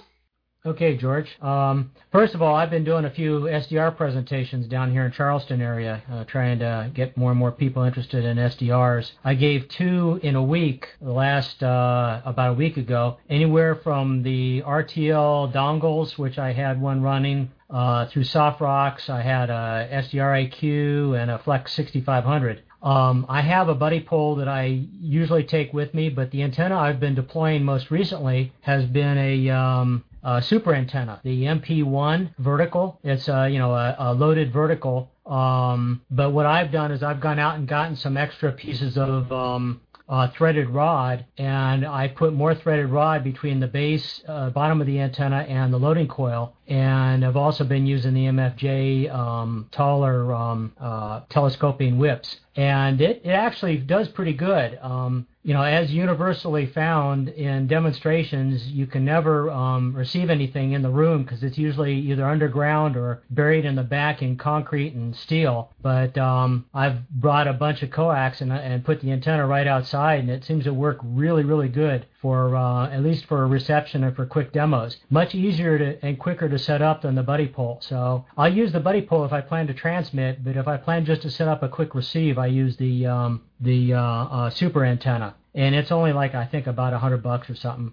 Okay, George. Um, first of all, I've been doing a few SDR presentations down here in Charleston area, uh, trying to get more and more people interested in SDRs. I gave two in a week, last uh, about a week ago, anywhere from the RTL dongles, which I had one running uh, through SoftRocks. I had a SDR-IQ and a Flex 6500. Um, I have a Buddipole that I usually take with me, but the antenna I've been deploying most recently has been a, um, a super antenna, the MP1 vertical. It's a, you know a, a loaded vertical. Um, but what I've done is I've gone out and gotten some extra pieces of um, uh, threaded rod, and I put more threaded rod between the base, uh, bottom of the antenna, and the loading coil. And I've also been using the MFJ um, taller um, uh, telescoping whips, and it, it actually does pretty good. Um, you know, as universally found in demonstrations, you can never um, receive anything in the room because it's usually either underground or buried in the back in concrete and steel. But um, I've brought a bunch of coax and, and put the antenna right outside, and it seems to work really, really good for uh, at least for reception and for quick demos. Much easier to, and quicker to set up than the Buddipole. So I'll use the Buddipole if I plan to transmit, but if I plan just to set up a quick receive, I use the um, the uh, uh, super antenna, and it's only like I think about a hundred bucks or something.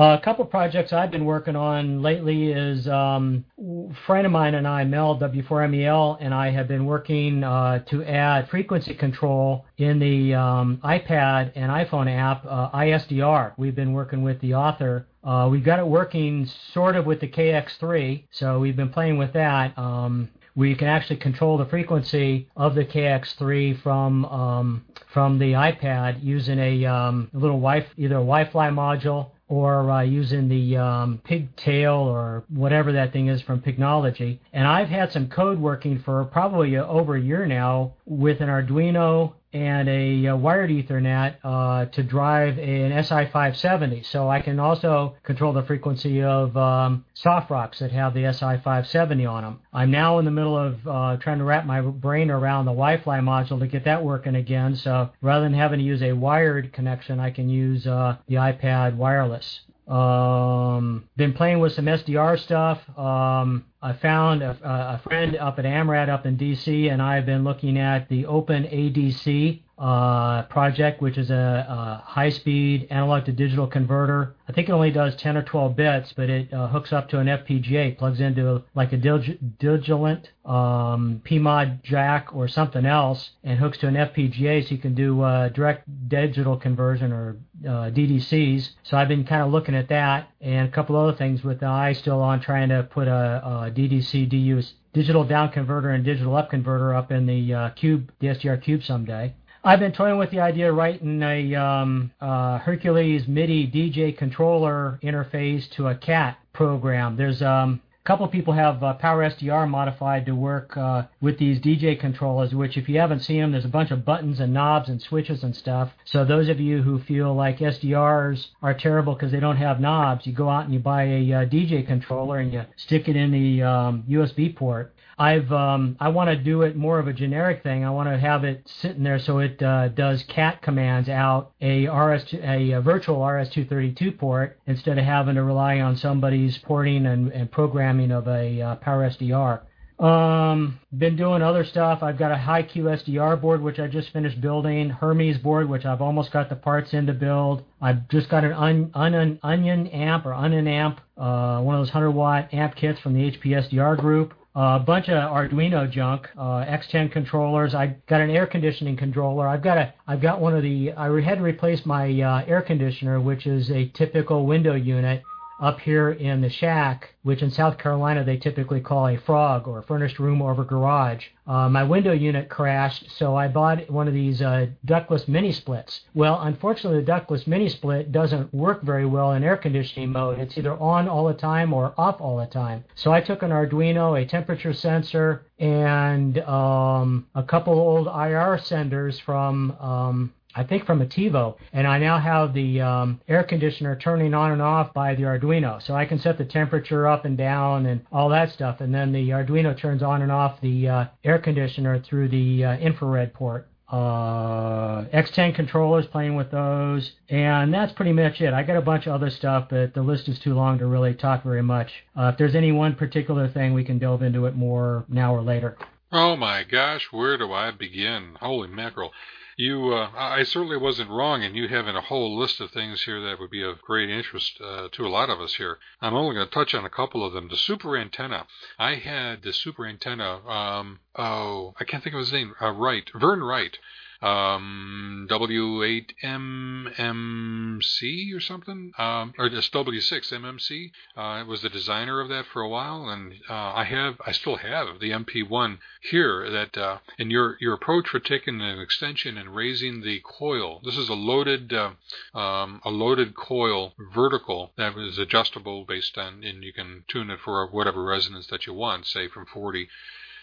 A couple projects I've been working on lately is um, a friend of mine and I, Mel W4MEL, and I have been working uh, to add frequency control in the um, iPad and iPhone app uh, ISDR. We've been working with the author. Uh, we've got it working sort of with the KX3, so we've been playing with that. Um, we can actually control the frequency of the KX3 from um, from the iPad using a, um, little wi either a Wi-Fi module or uh, using the um, pigtail or whatever that thing is from Pignology. And I've had some code working for probably over a year now with an Arduino and a, a wired Ethernet uh, to drive an SI570. So I can also control the frequency of um, rocks that have the SI570 on them. I'm now in the middle of uh, trying to wrap my brain around the Wi-Fi module to get that working again. So rather than having to use a wired connection, I can use uh, the iPad wireless. Um, been playing with some SDR stuff. Um, I found a, a, friend up at AMRAD up in DC, and I've been looking at the Open ADC uh, project, which is a, a high-speed analog to digital converter. I think it only does 10 or 12 bits, but it uh, hooks up to an FPGA, plugs into like a dig- Digilent um, PMOD jack or something else, and hooks to an FPGA, so you can do uh, direct digital conversion or uh, DDCs. So I've been kind of looking at that and a couple other things with the eye still on trying to put a, a DDC DU digital down converter and digital up converter up in the uh, cube, the SDR cube someday. I've been toying with the idea of writing a um, uh, Hercules MIDI DJ controller interface to a CAT program. There's um, a couple people have uh, Power SDR modified to work uh, with these DJ controllers, which if you haven't seen them, there's a bunch of buttons and knobs and switches and stuff. So those of you who feel like SDRs are terrible because they don't have knobs, you go out and you buy a uh, DJ controller and you stick it in the um, USB port I've um, I want to do it more of a generic thing. I want to have it sitting there so it uh, does cat commands out a RS a, a virtual RS-232 port instead of having to rely on somebody's porting and, and programming of a uh, Power SDR. Um, been doing other stuff. I've got a HiQSDR board which I just finished building. Hermes board which I've almost got the parts in to build. I've just got an un, un, onion amp or onion amp, uh, one of those 100 watt amp kits from the HP SDR group a bunch of Arduino junk, uh, X10 controllers. I got an air conditioning controller. I've got a, I've got one of the. I had to replace my uh, air conditioner, which is a typical window unit up here in the shack, which in South Carolina they typically call a frog or a furnished room over garage. Uh, my window unit crashed, so I bought one of these uh, ductless mini splits. Well, unfortunately, the ductless mini split doesn't work very well in air conditioning mode. It's either on all the time or off all the time. So I took an Arduino, a temperature sensor, and um, a couple old IR senders from um, I think from a TiVo, and I now have the um, air conditioner turning on and off by the Arduino, so I can set the temperature up and down and all that stuff, and then the Arduino turns on and off the uh, air conditioner through the uh, infrared port. Uh, X10 controllers, playing with those, and that's pretty much it. I got a bunch of other stuff, but the list is too long to really talk very much. Uh, if there's any one particular thing, we can delve into it more now or later. Oh my gosh, where do I begin? Holy mackerel you, uh, I certainly wasn't wrong in you having a whole list of things here that would be of great interest uh, to a lot of us here. I'm only going to touch on a couple of them. The super antenna. I had the super antenna. Um, oh, I can't think of his name. Uh, Wright, Vern Wright um, W8MMC or something, um, or just W6MMC. Uh, was the designer of that for a while, and uh, I have, I still have the MP1 here. That uh, and your your approach for taking an extension and raising the coil. This is a loaded uh, um, a loaded coil vertical that is adjustable based on, and you can tune it for whatever resonance that you want, say from 40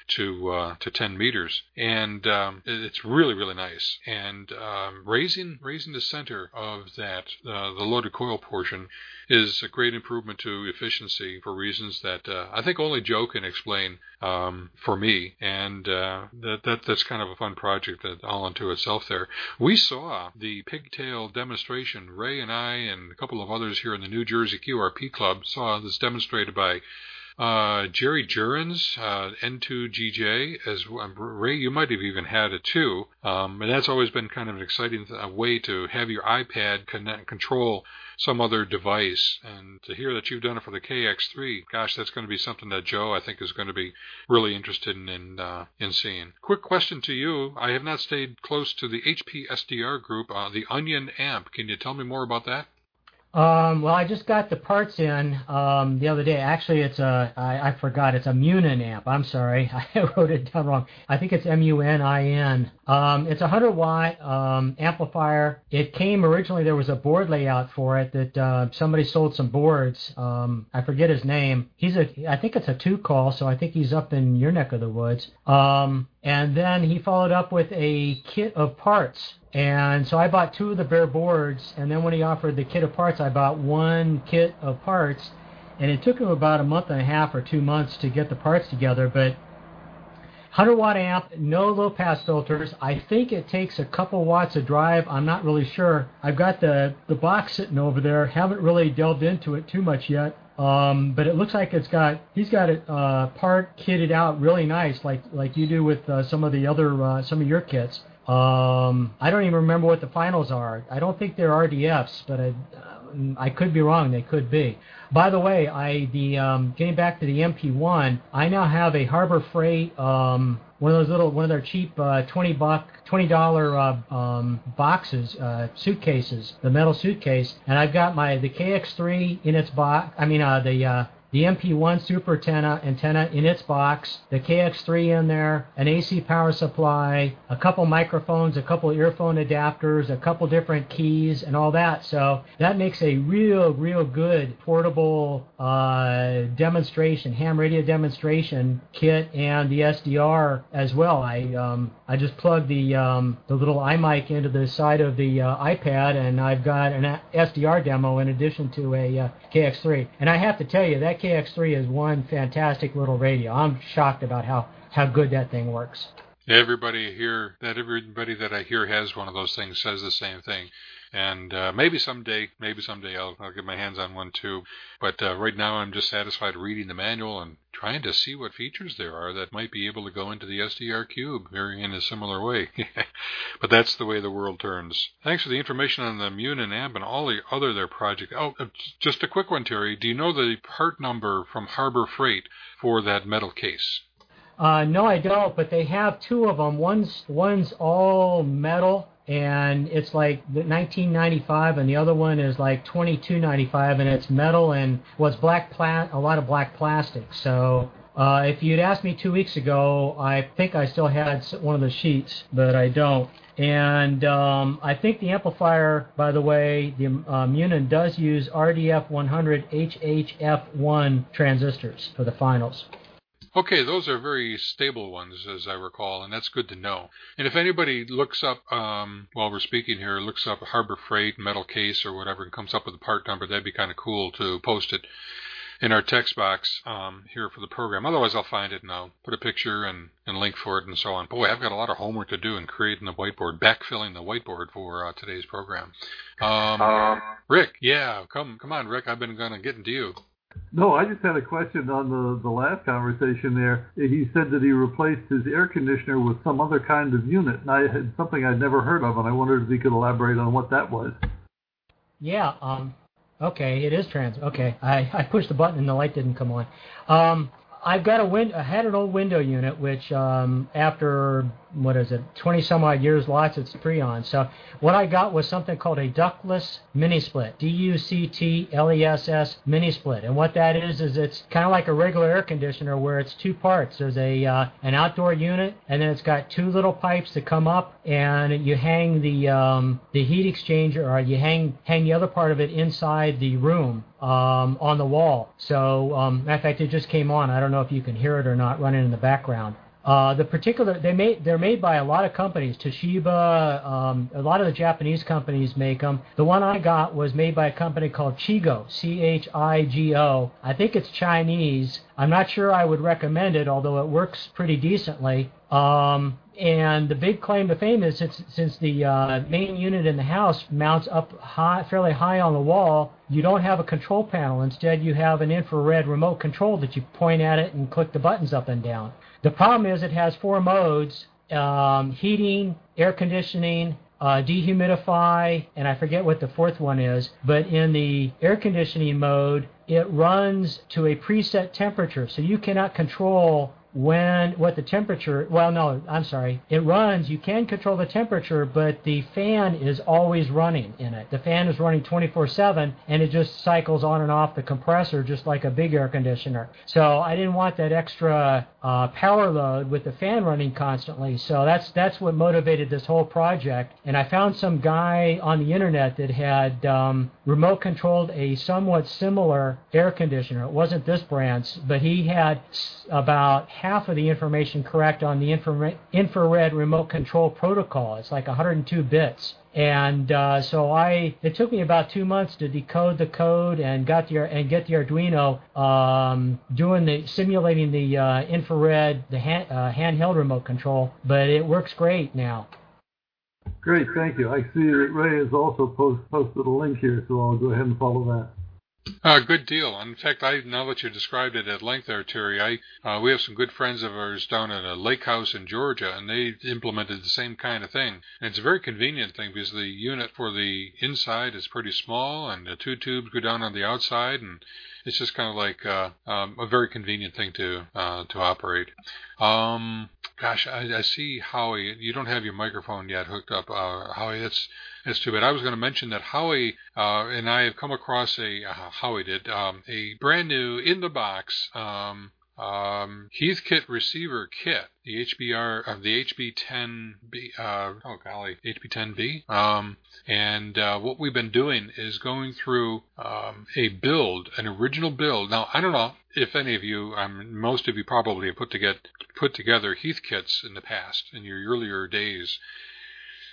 to uh, to 10 meters, and um, it's really really nice. And um, raising raising the center of that uh, the loaded coil portion is a great improvement to efficiency for reasons that uh, I think only Joe can explain um, for me, and uh, that, that that's kind of a fun project that all unto itself. There, we saw the pigtail demonstration. Ray and I and a couple of others here in the New Jersey QRP Club saw this demonstrated by uh, Jerry Jurens, uh, N2GJ, as um, Ray, you might have even had it too. Um, and that's always been kind of an exciting th- way to have your iPad connect, control some other device. And to hear that you've done it for the KX3, gosh, that's going to be something that Joe, I think, is going to be really interested in in, uh, in seeing. Quick question to you: I have not stayed close to the HP SDR group, uh, the Onion amp. Can you tell me more about that? Um, well, I just got the parts in um, the other day. Actually, it's a I, I forgot. It's a Munin amp. I'm sorry, I wrote it down wrong. I think it's M-U-N-I-N. Um, it's a 100 watt um, amplifier. It came originally. There was a board layout for it that uh, somebody sold some boards. Um, I forget his name. He's a I think it's a two call, so I think he's up in your neck of the woods. Um, and then he followed up with a kit of parts and so I bought two of the bare boards, and then when he offered the kit of parts, I bought one kit of parts, and it took him about a month and a half or two months to get the parts together. But 100 watt amp, no low pass filters. I think it takes a couple watts of drive. I'm not really sure. I've got the the box sitting over there. Haven't really delved into it too much yet. Um, but it looks like it's got he's got it uh, part kitted out really nice, like like you do with uh, some of the other uh, some of your kits. Um, I don't even remember what the finals are. I don't think they're RDFs, but I, I could be wrong. They could be. By the way, I the um, getting back to the MP1, I now have a Harbor Freight um, one of those little one of their cheap uh, twenty buck twenty dollar uh, um, boxes uh, suitcases, the metal suitcase, and I've got my the KX3 in its box. I mean uh, the uh, the MP1 super antenna, antenna in its box, the KX3 in there, an AC power supply, a couple microphones, a couple earphone adapters, a couple different keys, and all that. So that makes a real, real good portable uh, demonstration, ham radio demonstration kit, and the SDR as well. I um, I just plugged the um, the little iMic into the side of the uh, iPad, and I've got an SDR demo in addition to a uh, KX3. And I have to tell you that KX3 is one fantastic little radio. I'm shocked about how, how good that thing works. Everybody here, that everybody that I hear has one of those things says the same thing. And uh, maybe someday, maybe someday I'll, I'll get my hands on one too. But uh, right now, I'm just satisfied reading the manual and trying to see what features there are that might be able to go into the SDR cube very in a similar way. but that's the way the world turns. Thanks for the information on the Munin amp and all the other their project. Oh, uh, just a quick one, Terry. Do you know the part number from Harbor Freight for that metal case? Uh, no, I don't. But they have two of them. One's one's all metal and it's like 1995 and the other one is like 22.95 and it's metal and well black pla- a lot of black plastic. So uh, if you'd asked me two weeks ago i think i still had one of the sheets but i don't. And um, i think the amplifier by the way the uh, munin does use rdf 100 hhf1 transistors for the finals Okay, those are very stable ones, as I recall, and that's good to know. And if anybody looks up, um, while we're speaking here, looks up Harbor Freight metal case or whatever and comes up with a part number, that'd be kind of cool to post it in our text box um, here for the program. Otherwise, I'll find it and I'll put a picture and, and link for it and so on. Boy, I've got a lot of homework to do in creating the whiteboard, backfilling the whiteboard for uh, today's program. Um, um, Rick, yeah, come come on, Rick. I've been going to get into you. No, I just had a question on the, the last conversation there. He said that he replaced his air conditioner with some other kind of unit, and I had something I'd never heard of, and I wondered if he could elaborate on what that was. Yeah, um, okay, it is trans. Okay, I, I pushed the button and the light didn't come on. Um, I've got a win. I had an old window unit, which um, after what is it, 20 some odd years, lots it's Freon. So what I got was something called a ductless mini split, D-U-C-T-L-E-S-S mini split. And what that is is it's kind of like a regular air conditioner where it's two parts. There's a uh, an outdoor unit, and then it's got two little pipes that come up, and you hang the um, the heat exchanger, or you hang hang the other part of it inside the room um, on the wall. So, um, in fact, it just came on. I don't know if you can hear it or not running in the background. Uh, the particular they made they're made by a lot of companies. Toshiba, um, a lot of the Japanese companies make them. The one I got was made by a company called Chigo, C-H-I-G-O. I think it's Chinese. I'm not sure I would recommend it, although it works pretty decently. Um, and the big claim to fame is since, since the uh, main unit in the house mounts up high, fairly high on the wall, you don't have a control panel. Instead, you have an infrared remote control that you point at it and click the buttons up and down. The problem is it has four modes um, heating, air conditioning, uh, dehumidify, and I forget what the fourth one is. But in the air conditioning mode, it runs to a preset temperature, so you cannot control when what the temperature well no i'm sorry. It runs you can control the temperature but the fan is always running in it. The fan is running 24/7 and it just cycles on and off the compressor just like a big air conditioner. So i didn't want that extra uh, power load with the fan running constantly. So that's that's what motivated this whole project. And i found some guy on the internet that had um, remote controlled a somewhat similar air conditioner. It wasn't this brand's but he had about half of the information correct on the infra- infrared remote control protocol. It's like 102 bits. And uh, so I, it took me about two months to decode the code and got the and get the Arduino um, doing the simulating the uh, infrared, the hand, uh, handheld remote control. But it works great now. Great, thank you. I see that Ray has also post, posted a link here, so I'll go ahead and follow that. Uh, good deal. In fact, I now that you described it at length there, Terry, I uh, we have some good friends of ours down at a lake house in Georgia, and they implemented the same kind of thing. And it's a very convenient thing because the unit for the inside is pretty small, and the two tubes go down on the outside, and it's just kind of like uh, um, a very convenient thing to uh, to operate. Um, gosh, I, I see Howie. You don't have your microphone yet hooked up, uh, Howie. That's that's too bad. I was going to mention that Howie uh, and I have come across a uh, Howie did um, a brand new in the box um, um, Heathkit receiver kit, the HBR of uh, the HB10B. Uh, oh golly, HB10B. Um, and uh, what we've been doing is going through um, a build, an original build. Now I don't know if any of you, um, most of you probably have put together put together Heathkits in the past in your earlier days.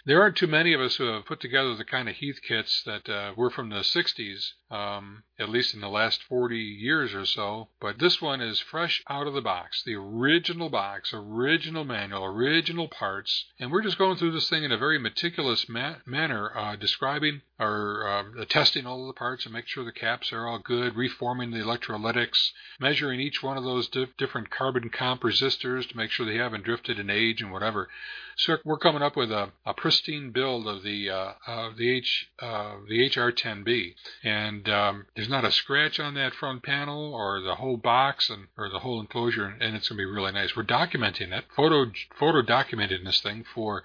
There aren't too many of us who have put together the kind of Heath kits that uh, were from the 60s, um, at least in the last 40 years or so. But this one is fresh out of the box, the original box, original manual, original parts. And we're just going through this thing in a very meticulous ma- manner, uh, describing or uh, testing all of the parts and make sure the caps are all good, reforming the electrolytics, measuring each one of those di- different carbon comp resistors to make sure they haven't drifted in age and whatever. So we're coming up with a, a pristine build of the uh, of the H uh, the HR10B, and um, there's not a scratch on that front panel or the whole box and or the whole enclosure, and it's going to be really nice. We're documenting it, photo photo documenting this thing for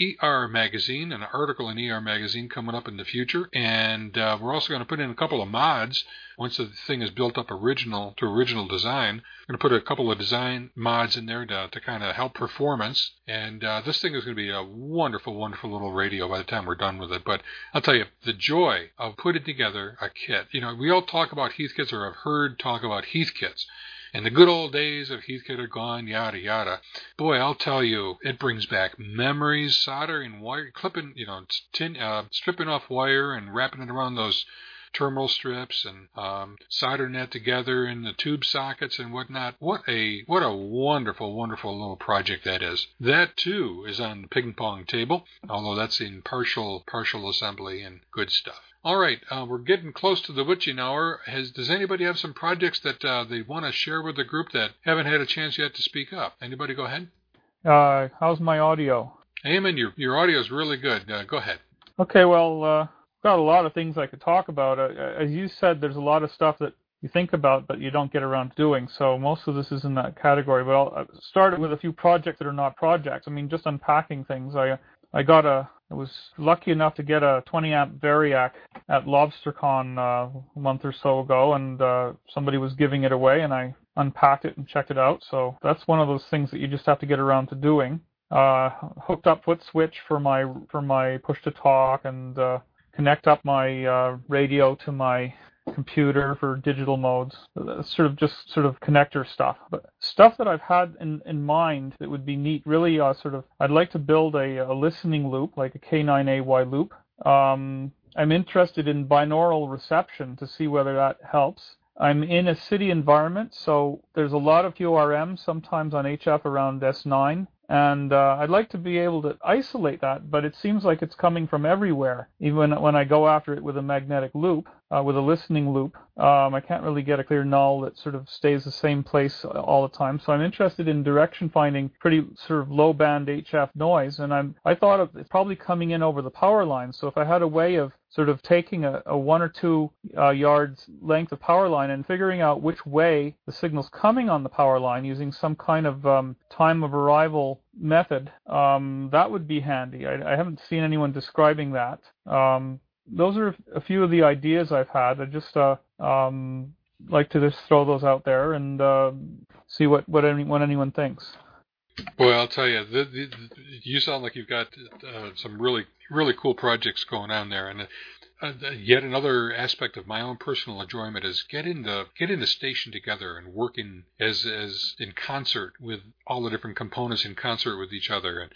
ER Magazine, an article in ER Magazine coming up in the future. And uh, we're also going to put in a couple of mods once the thing is built up original to original design. I'm going to put a couple of design mods in there to, to kind of help performance. And uh, this thing is going to be a wonderful, wonderful little radio by the time we're done with it. But I'll tell you, the joy of putting together a kit. You know, we all talk about Heath kits or have heard talk about Heathkits and the good old days of Heathkit are gone, yada yada. Boy, I'll tell you, it brings back memories. Soldering wire, clipping, you know, tin, uh, stripping off wire and wrapping it around those terminal strips and um, soldering that together in the tube sockets and whatnot. What a what a wonderful, wonderful little project that is. That too is on the ping pong table, although that's in partial partial assembly and good stuff. All right, uh, we're getting close to the witching hour. Has does anybody have some projects that uh, they want to share with the group that haven't had a chance yet to speak up? Anybody, go ahead. Uh, how's my audio? Eamon, your your audio is really good. Uh, go ahead. Okay, well, uh, got a lot of things I could talk about. Uh, as you said, there's a lot of stuff that you think about but you don't get around to doing. So most of this is in that category. But I'll start with a few projects that are not projects. I mean, just unpacking things. I I got a I was lucky enough to get a 20 amp Variac at LobsterCon uh, a month or so ago, and uh, somebody was giving it away, and I unpacked it and checked it out. So that's one of those things that you just have to get around to doing. Uh, hooked up foot switch for my for my push to talk and uh, connect up my uh, radio to my computer for digital modes. Sort of just sort of connector stuff. But stuff that I've had in, in mind that would be neat, really uh, sort of, I'd like to build a, a listening loop, like a K9AY loop. Um, I'm interested in binaural reception to see whether that helps. I'm in a city environment, so there's a lot of QRM sometimes on HF around S9 and uh, I'd like to be able to isolate that, but it seems like it's coming from everywhere. Even when I go after it with a magnetic loop, uh, with a listening loop, um, I can't really get a clear null that sort of stays the same place all the time. So I'm interested in direction finding pretty sort of low band HF noise, and I'm I thought of it's probably coming in over the power line. So if I had a way of sort of taking a, a one or two uh, yards length of power line and figuring out which way the signal's coming on the power line using some kind of um, time of arrival method, um, that would be handy. I, I, haven't seen anyone describing that. Um, those are a few of the ideas I've had. I just uh, um, like to just throw those out there and uh, see what what, any, what anyone thinks. Well, I'll tell you, the, the, you sound like you've got uh, some really really cool projects going on there, and uh, yet another aspect of my own personal enjoyment is getting the getting the station together and working as as in concert with all the different components in concert with each other and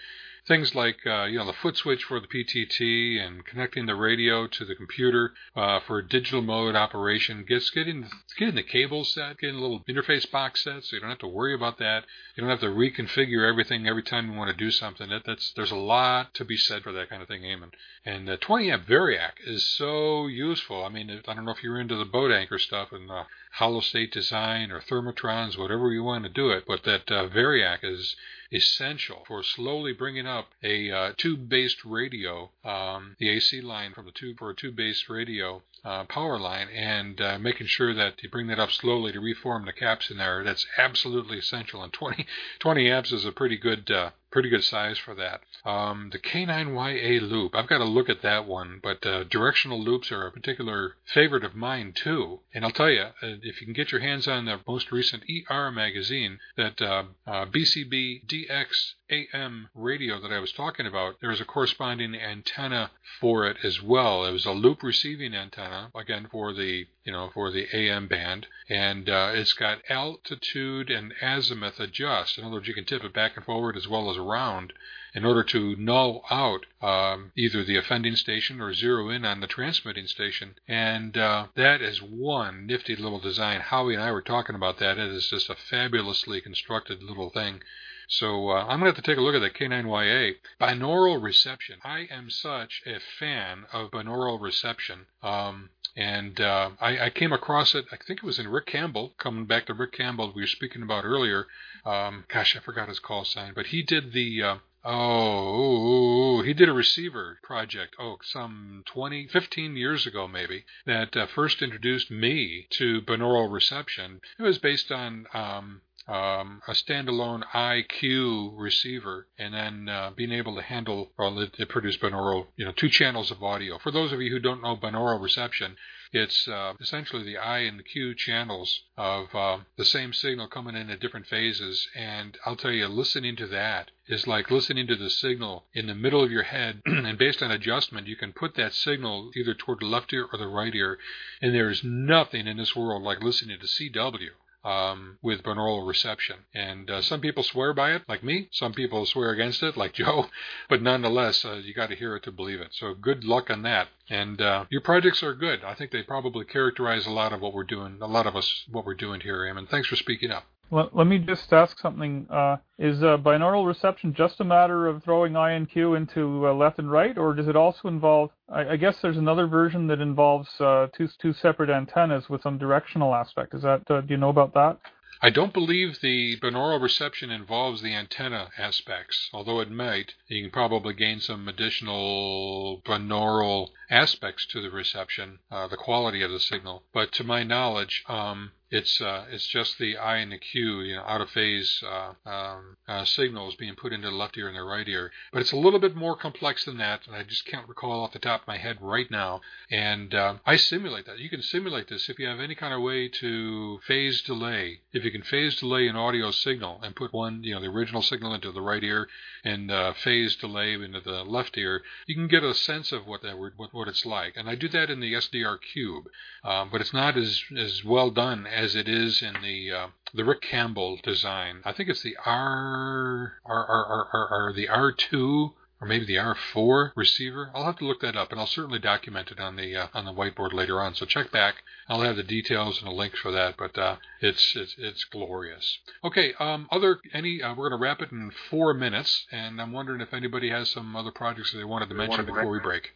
things like uh, you know the foot switch for the PTT and connecting the radio to the computer uh, for digital mode operation. Gets getting getting the cable set, getting a little interface box set, so you don't have to worry about that. You don't have to reconfigure everything every time you want to do something. That, that's there's a lot to be said for that kind of thing, Eamon. And the 20 amp Variac is so useful. I mean, I don't know if you're into the boat anchor stuff and uh, hollow state design or thermotrons, whatever you want to do it, but that uh, Variac is essential for slowly bringing up a uh, tube-based radio, um, the AC line from the tube for a tube-based radio uh, power line, and uh, making sure that you bring that up slowly to reform the caps in there. That's absolutely essential. And 20, 20 amps is a pretty good uh, pretty good size for that. Um, the K9YA loop, I've got to look at that one, but uh, directional loops are a particular favorite of mine too. And I'll tell you, uh, if you can get your hands on the most recent ER magazine, that uh, uh BCB DX AM radio that I was talking about, there was a corresponding antenna for it as well. It was a loop receiving antenna, again for the you know for the AM band, and uh, it's got altitude and azimuth adjust. In other words, you can tip it back and forward as well as around in order to null out um, either the offending station or zero in on the transmitting station. And uh, that is one nifty little design. Howie and I were talking about that. It is just a fabulously constructed little thing. So uh, I'm going to have to take a look at that K9YA. Binaural reception. I am such a fan of binaural reception. Um, and uh, I, I, came across it, I think it was in Rick Campbell, coming back to Rick Campbell we were speaking about earlier. Um, gosh, I forgot his call sign, but he did the. Uh, Oh, he did a receiver project, oh, some 20, 15 years ago maybe, that uh, first introduced me to binaural reception. It was based on um, um, a standalone IQ receiver, and then uh, being able to handle, well, it, it produced binaural, you know, two channels of audio. For those of you who don't know binaural reception, it's uh, essentially the I and the Q channels of uh, the same signal coming in at different phases. And I'll tell you, listening to that is like listening to the signal in the middle of your head. and based on adjustment, you can put that signal either toward the left ear or the right ear. And there is nothing in this world like listening to CW um, with binaural reception. And uh, some people swear by it, like me. Some people swear against it, like Joe. But nonetheless, uh, you got to hear it to believe it. So good luck on that. And uh, your projects are good. I think they probably characterize a lot of what we're doing, a lot of us, what we're doing here, Eamon. Thanks for speaking up. Let, let me just ask something. Uh, is uh, binaural reception just a matter of throwing I and Q into uh, left and right, or does it also involve? I, I guess there's another version that involves uh, two two separate antennas with some directional aspect. Is that? Uh, do you know about that? I don't believe the binaural reception involves the antenna aspects, although it might. You can probably gain some additional binaural aspects to the reception, uh, the quality of the signal. But to my knowledge, um, it's uh, it's just the I and the Q, you know, out of phase uh, um, uh, signals being put into the left ear and the right ear. But it's a little bit more complex than that, and I just can't recall off the top of my head right now. And um, I simulate that. You can simulate this if you have any kind of way to phase delay. If you can phase delay an audio signal and put one, you know, the original signal into the right ear and uh, phase delay into the left ear, you can get a sense of what that what, what it's like. And I do that in the SDR Cube, um, but it's not as as well done as it is in the uh, the Rick Campbell design. I think it's the R R R R R the R two or maybe the R4 receiver. I'll have to look that up, and I'll certainly document it on the uh, on the whiteboard later on. So check back. I'll have the details and the links for that. But uh, it's, it's it's glorious. Okay. Um. Other any? Uh, we're going to wrap it in four minutes, and I'm wondering if anybody has some other projects that they wanted to mention before we break.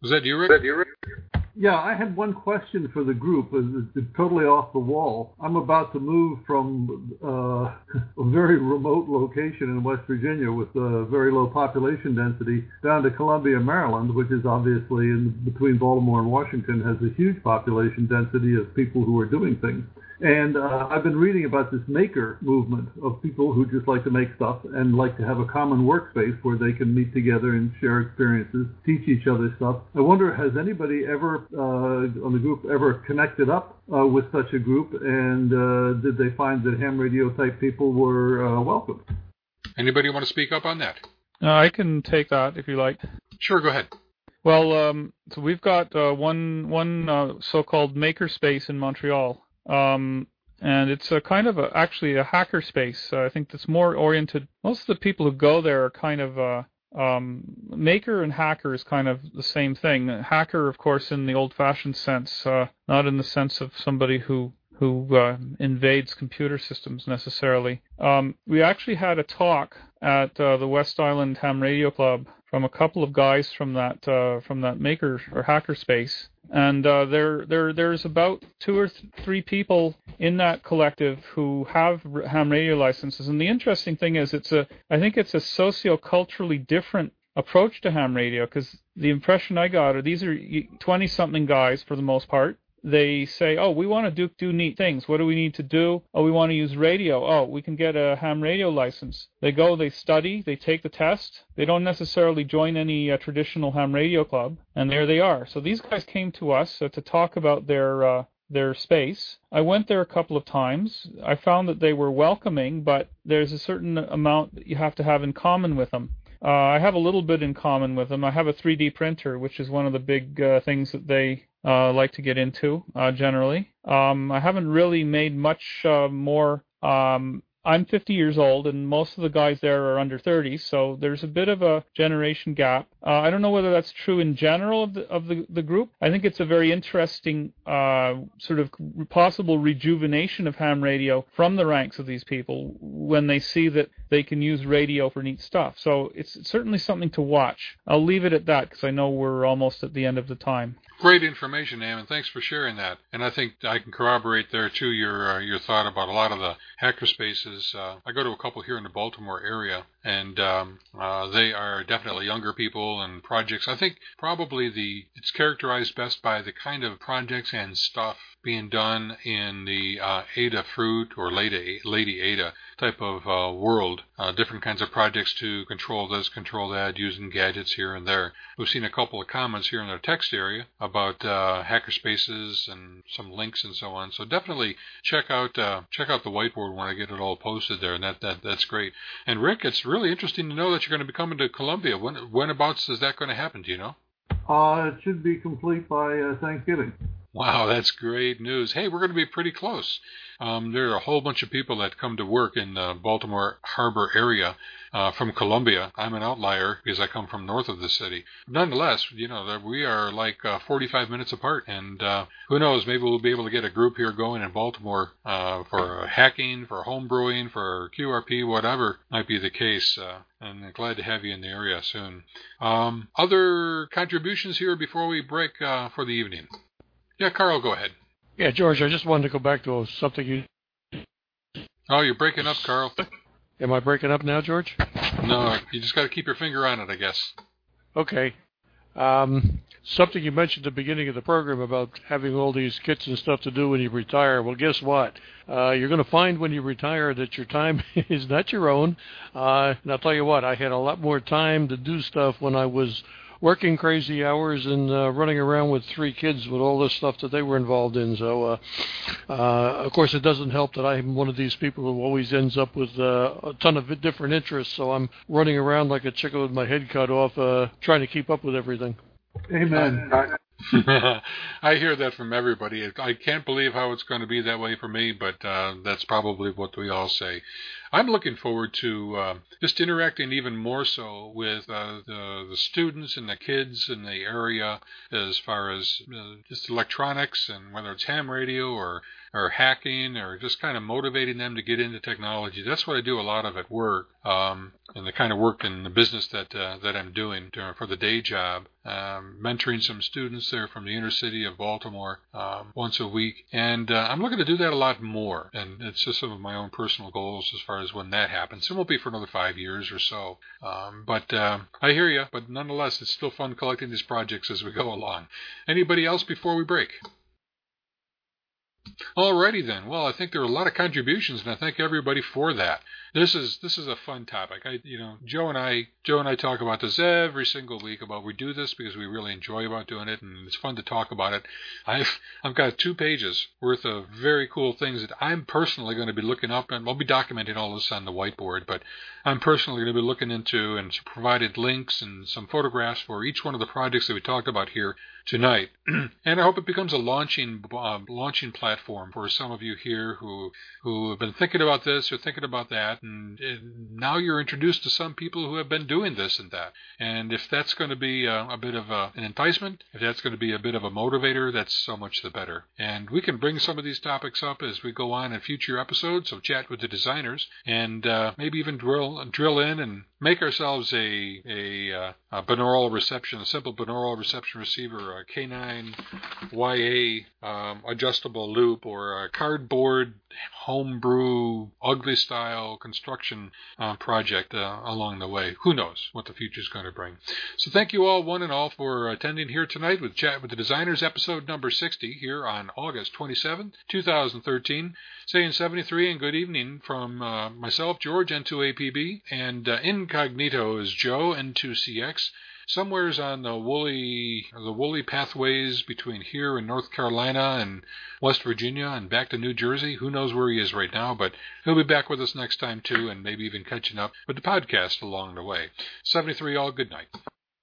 Was that you, Rick? Was that you, Rick? Yeah, I had one question for the group. It's totally off the wall. I'm about to move from uh, a very remote location in West Virginia with a very low population density down to Columbia, Maryland, which is obviously in between Baltimore and Washington, has a huge population density of people who are doing things. And uh, I've been reading about this maker movement of people who just like to make stuff and like to have a common workspace where they can meet together and share experiences, teach each other stuff. I wonder, has anybody ever uh, on the group ever connected up uh, with such a group, and uh, did they find that ham radio type people were uh, welcome? Anybody want to speak up on that? Uh, I can take that if you like. Sure, go ahead. Well, um, so we've got one one so-called makerspace in Montreal um, and it's a kind of a, actually a hacker space. I think that's more oriented. Most of the people who go there are kind of uh, Um, maker and hacker is kind of the same thing. Hacker, of course, in the old-fashioned sense, uh, not in the sense of somebody who who uh, invades computer systems necessarily. Um, we actually had a talk at uh, the West Island Ham Radio Club from a couple of guys from that uh, from that maker or hacker space, and uh, there there there's about two or th- three people in that collective who have ham radio licenses. And the interesting thing is, it's a I think it's a socio-culturally different approach to ham radio because the impression I got are these are 20 something guys for the most part they say, oh, we want to do, do neat things. What do we need to do? Oh, we want to use radio. Oh, we can get a ham radio license. They go, they study, they take the test. They don't necessarily join any uh, traditional ham radio club, and there they are. So these guys came to us uh, to talk about their uh, their space. I went there a couple of times. I found that they were welcoming, but there's a certain amount that you have to have in common with them. Uh, I have a little bit in common with them. I have a 3D printer, which is one of the big uh, things that they uh, like to get into uh, generally. Um, I haven't really made much uh, more um, I'm 50 years old, and most of the guys there are under 30, so there's a bit of a generation gap. Uh, I don't know whether that's true in general of the of the, the group. I think it's a very interesting uh, sort of possible rejuvenation of ham radio from the ranks of these people when they see that they can use radio for neat stuff. So it's certainly something to watch. I'll leave it at that because I know we're almost at the end of the time. Great information, Am, and thanks for sharing that. And I think I can corroborate there too your uh, your thought about a lot of the hacker spaces. Uh, I go to a couple here in the Baltimore area, and um, uh, they are definitely younger people and projects. I think probably the it's characterized best by the kind of projects and stuff being done in the uh, Ada fruit or Lady, Lady Ada type of uh, world. Uh, different kinds of projects to control this, control that, using gadgets here and there. We've seen a couple of comments here in the text area about uh, hacker spaces and some links and so on. So definitely check out uh, check out the whiteboard when I get it all posted there, and that, that that's great. And Rick, it's interesting to know that you're going to be coming to Columbia. When whenabouts is that going to happen? Do you know? Uh, it should be complete by uh, Thanksgiving. Wow, that's great news. Hey, we're going to be pretty close. Um, there are a whole bunch of people that come to work in the Baltimore Harbor area uh, from Columbia. I'm an outlier because I come from north of the city. Nonetheless, you know, we are like uh, 45 minutes apart, and uh, who knows, maybe we'll be able to get a group here going in Baltimore uh, for hacking, for home brewing, for QRP, whatever might be the case. Uh, and glad to have you in the area soon. Um, other contributions here before we break uh, for the evening? Yeah, Carl, go ahead. Yeah, George, I just wanted to go back to something you. Oh, you're breaking up, Carl. Am I breaking up now, George? No, you just got to keep your finger on it, I guess. Okay. Um, something you mentioned at the beginning of the program about having all these kits and stuff to do when you retire. Well, guess what? Uh, you're going to find when you retire that your time is not your own. Uh, and I'll tell you what, I had a lot more time to do stuff when I was working crazy hours and uh, running around with three kids with all this stuff that they were involved in. So, uh, uh, of course, it doesn't help that I'm one of these people who always ends up with uh, a ton of different interests. So I'm running around like a chicken with my head cut off, uh, trying to keep up with everything. Amen. I hear that from everybody. I can't believe how it's going to be that way for me, but uh, that's probably what we all say. I'm looking forward to uh, just interacting even more so with uh, the, the students and the kids in the area as far as uh, just electronics and whether it's ham radio or or hacking or just kind of motivating them to get into technology. That's what I do a lot of at work, um, and the kind of work in the business that uh, that I'm doing for the day job. Um, mentoring some students there from the inner city of Baltimore um, once a week, and uh, I'm looking to do that a lot more. And it's just some of my own personal goals as far as when that happens. It won't be for another five years or so, um, but uh, I hear you. But nonetheless, it's still fun collecting these projects as we go along. Anybody else before we break? Alrighty then. Well, I think there are a lot of contributions, and I thank everybody for that. This is this is a fun topic. I you know Joe and I Joe and I talk about this every single week about we do this because we really enjoy about doing it, and it's fun to talk about it. I've I've got two pages worth of very cool things that I'm personally going to be looking up, and I'll be documenting all this on the whiteboard. But I'm personally going to be looking into and provided links and some photographs for each one of the projects that we talked about here tonight. and I hope it becomes a launching uh, launching platform for some of you here who who have been thinking about this or thinking about that, and, and now you're introduced to some people who have been doing this and that. And if that's going to be a, a bit of a, an enticement, if that's going to be a bit of a motivator, that's so much the better. And we can bring some of these topics up as we go on in future episodes of Chat with the Designers, and uh, maybe even drill drill in and make ourselves a a, uh, a binaural reception, a simple binaural reception receiver, a K9 YA um, adjustable loop, or a cardboard homebrew ugly style construction uh, project uh, along the way. Who knows what the future is going to bring? So thank you all, one and all, for attending here tonight with Chat with the Designers, episode number 60, here on August 27, 2013. Saying 73 and good evening from uh, myself, George, N2APB, and uh, incognito is Joe, N2CX somewhere's on the woolly the woolly pathways between here and North Carolina and West Virginia and back to New Jersey. Who knows where he is right now, but he'll be back with us next time too, and maybe even catching up with the podcast along the way. 73 all good night.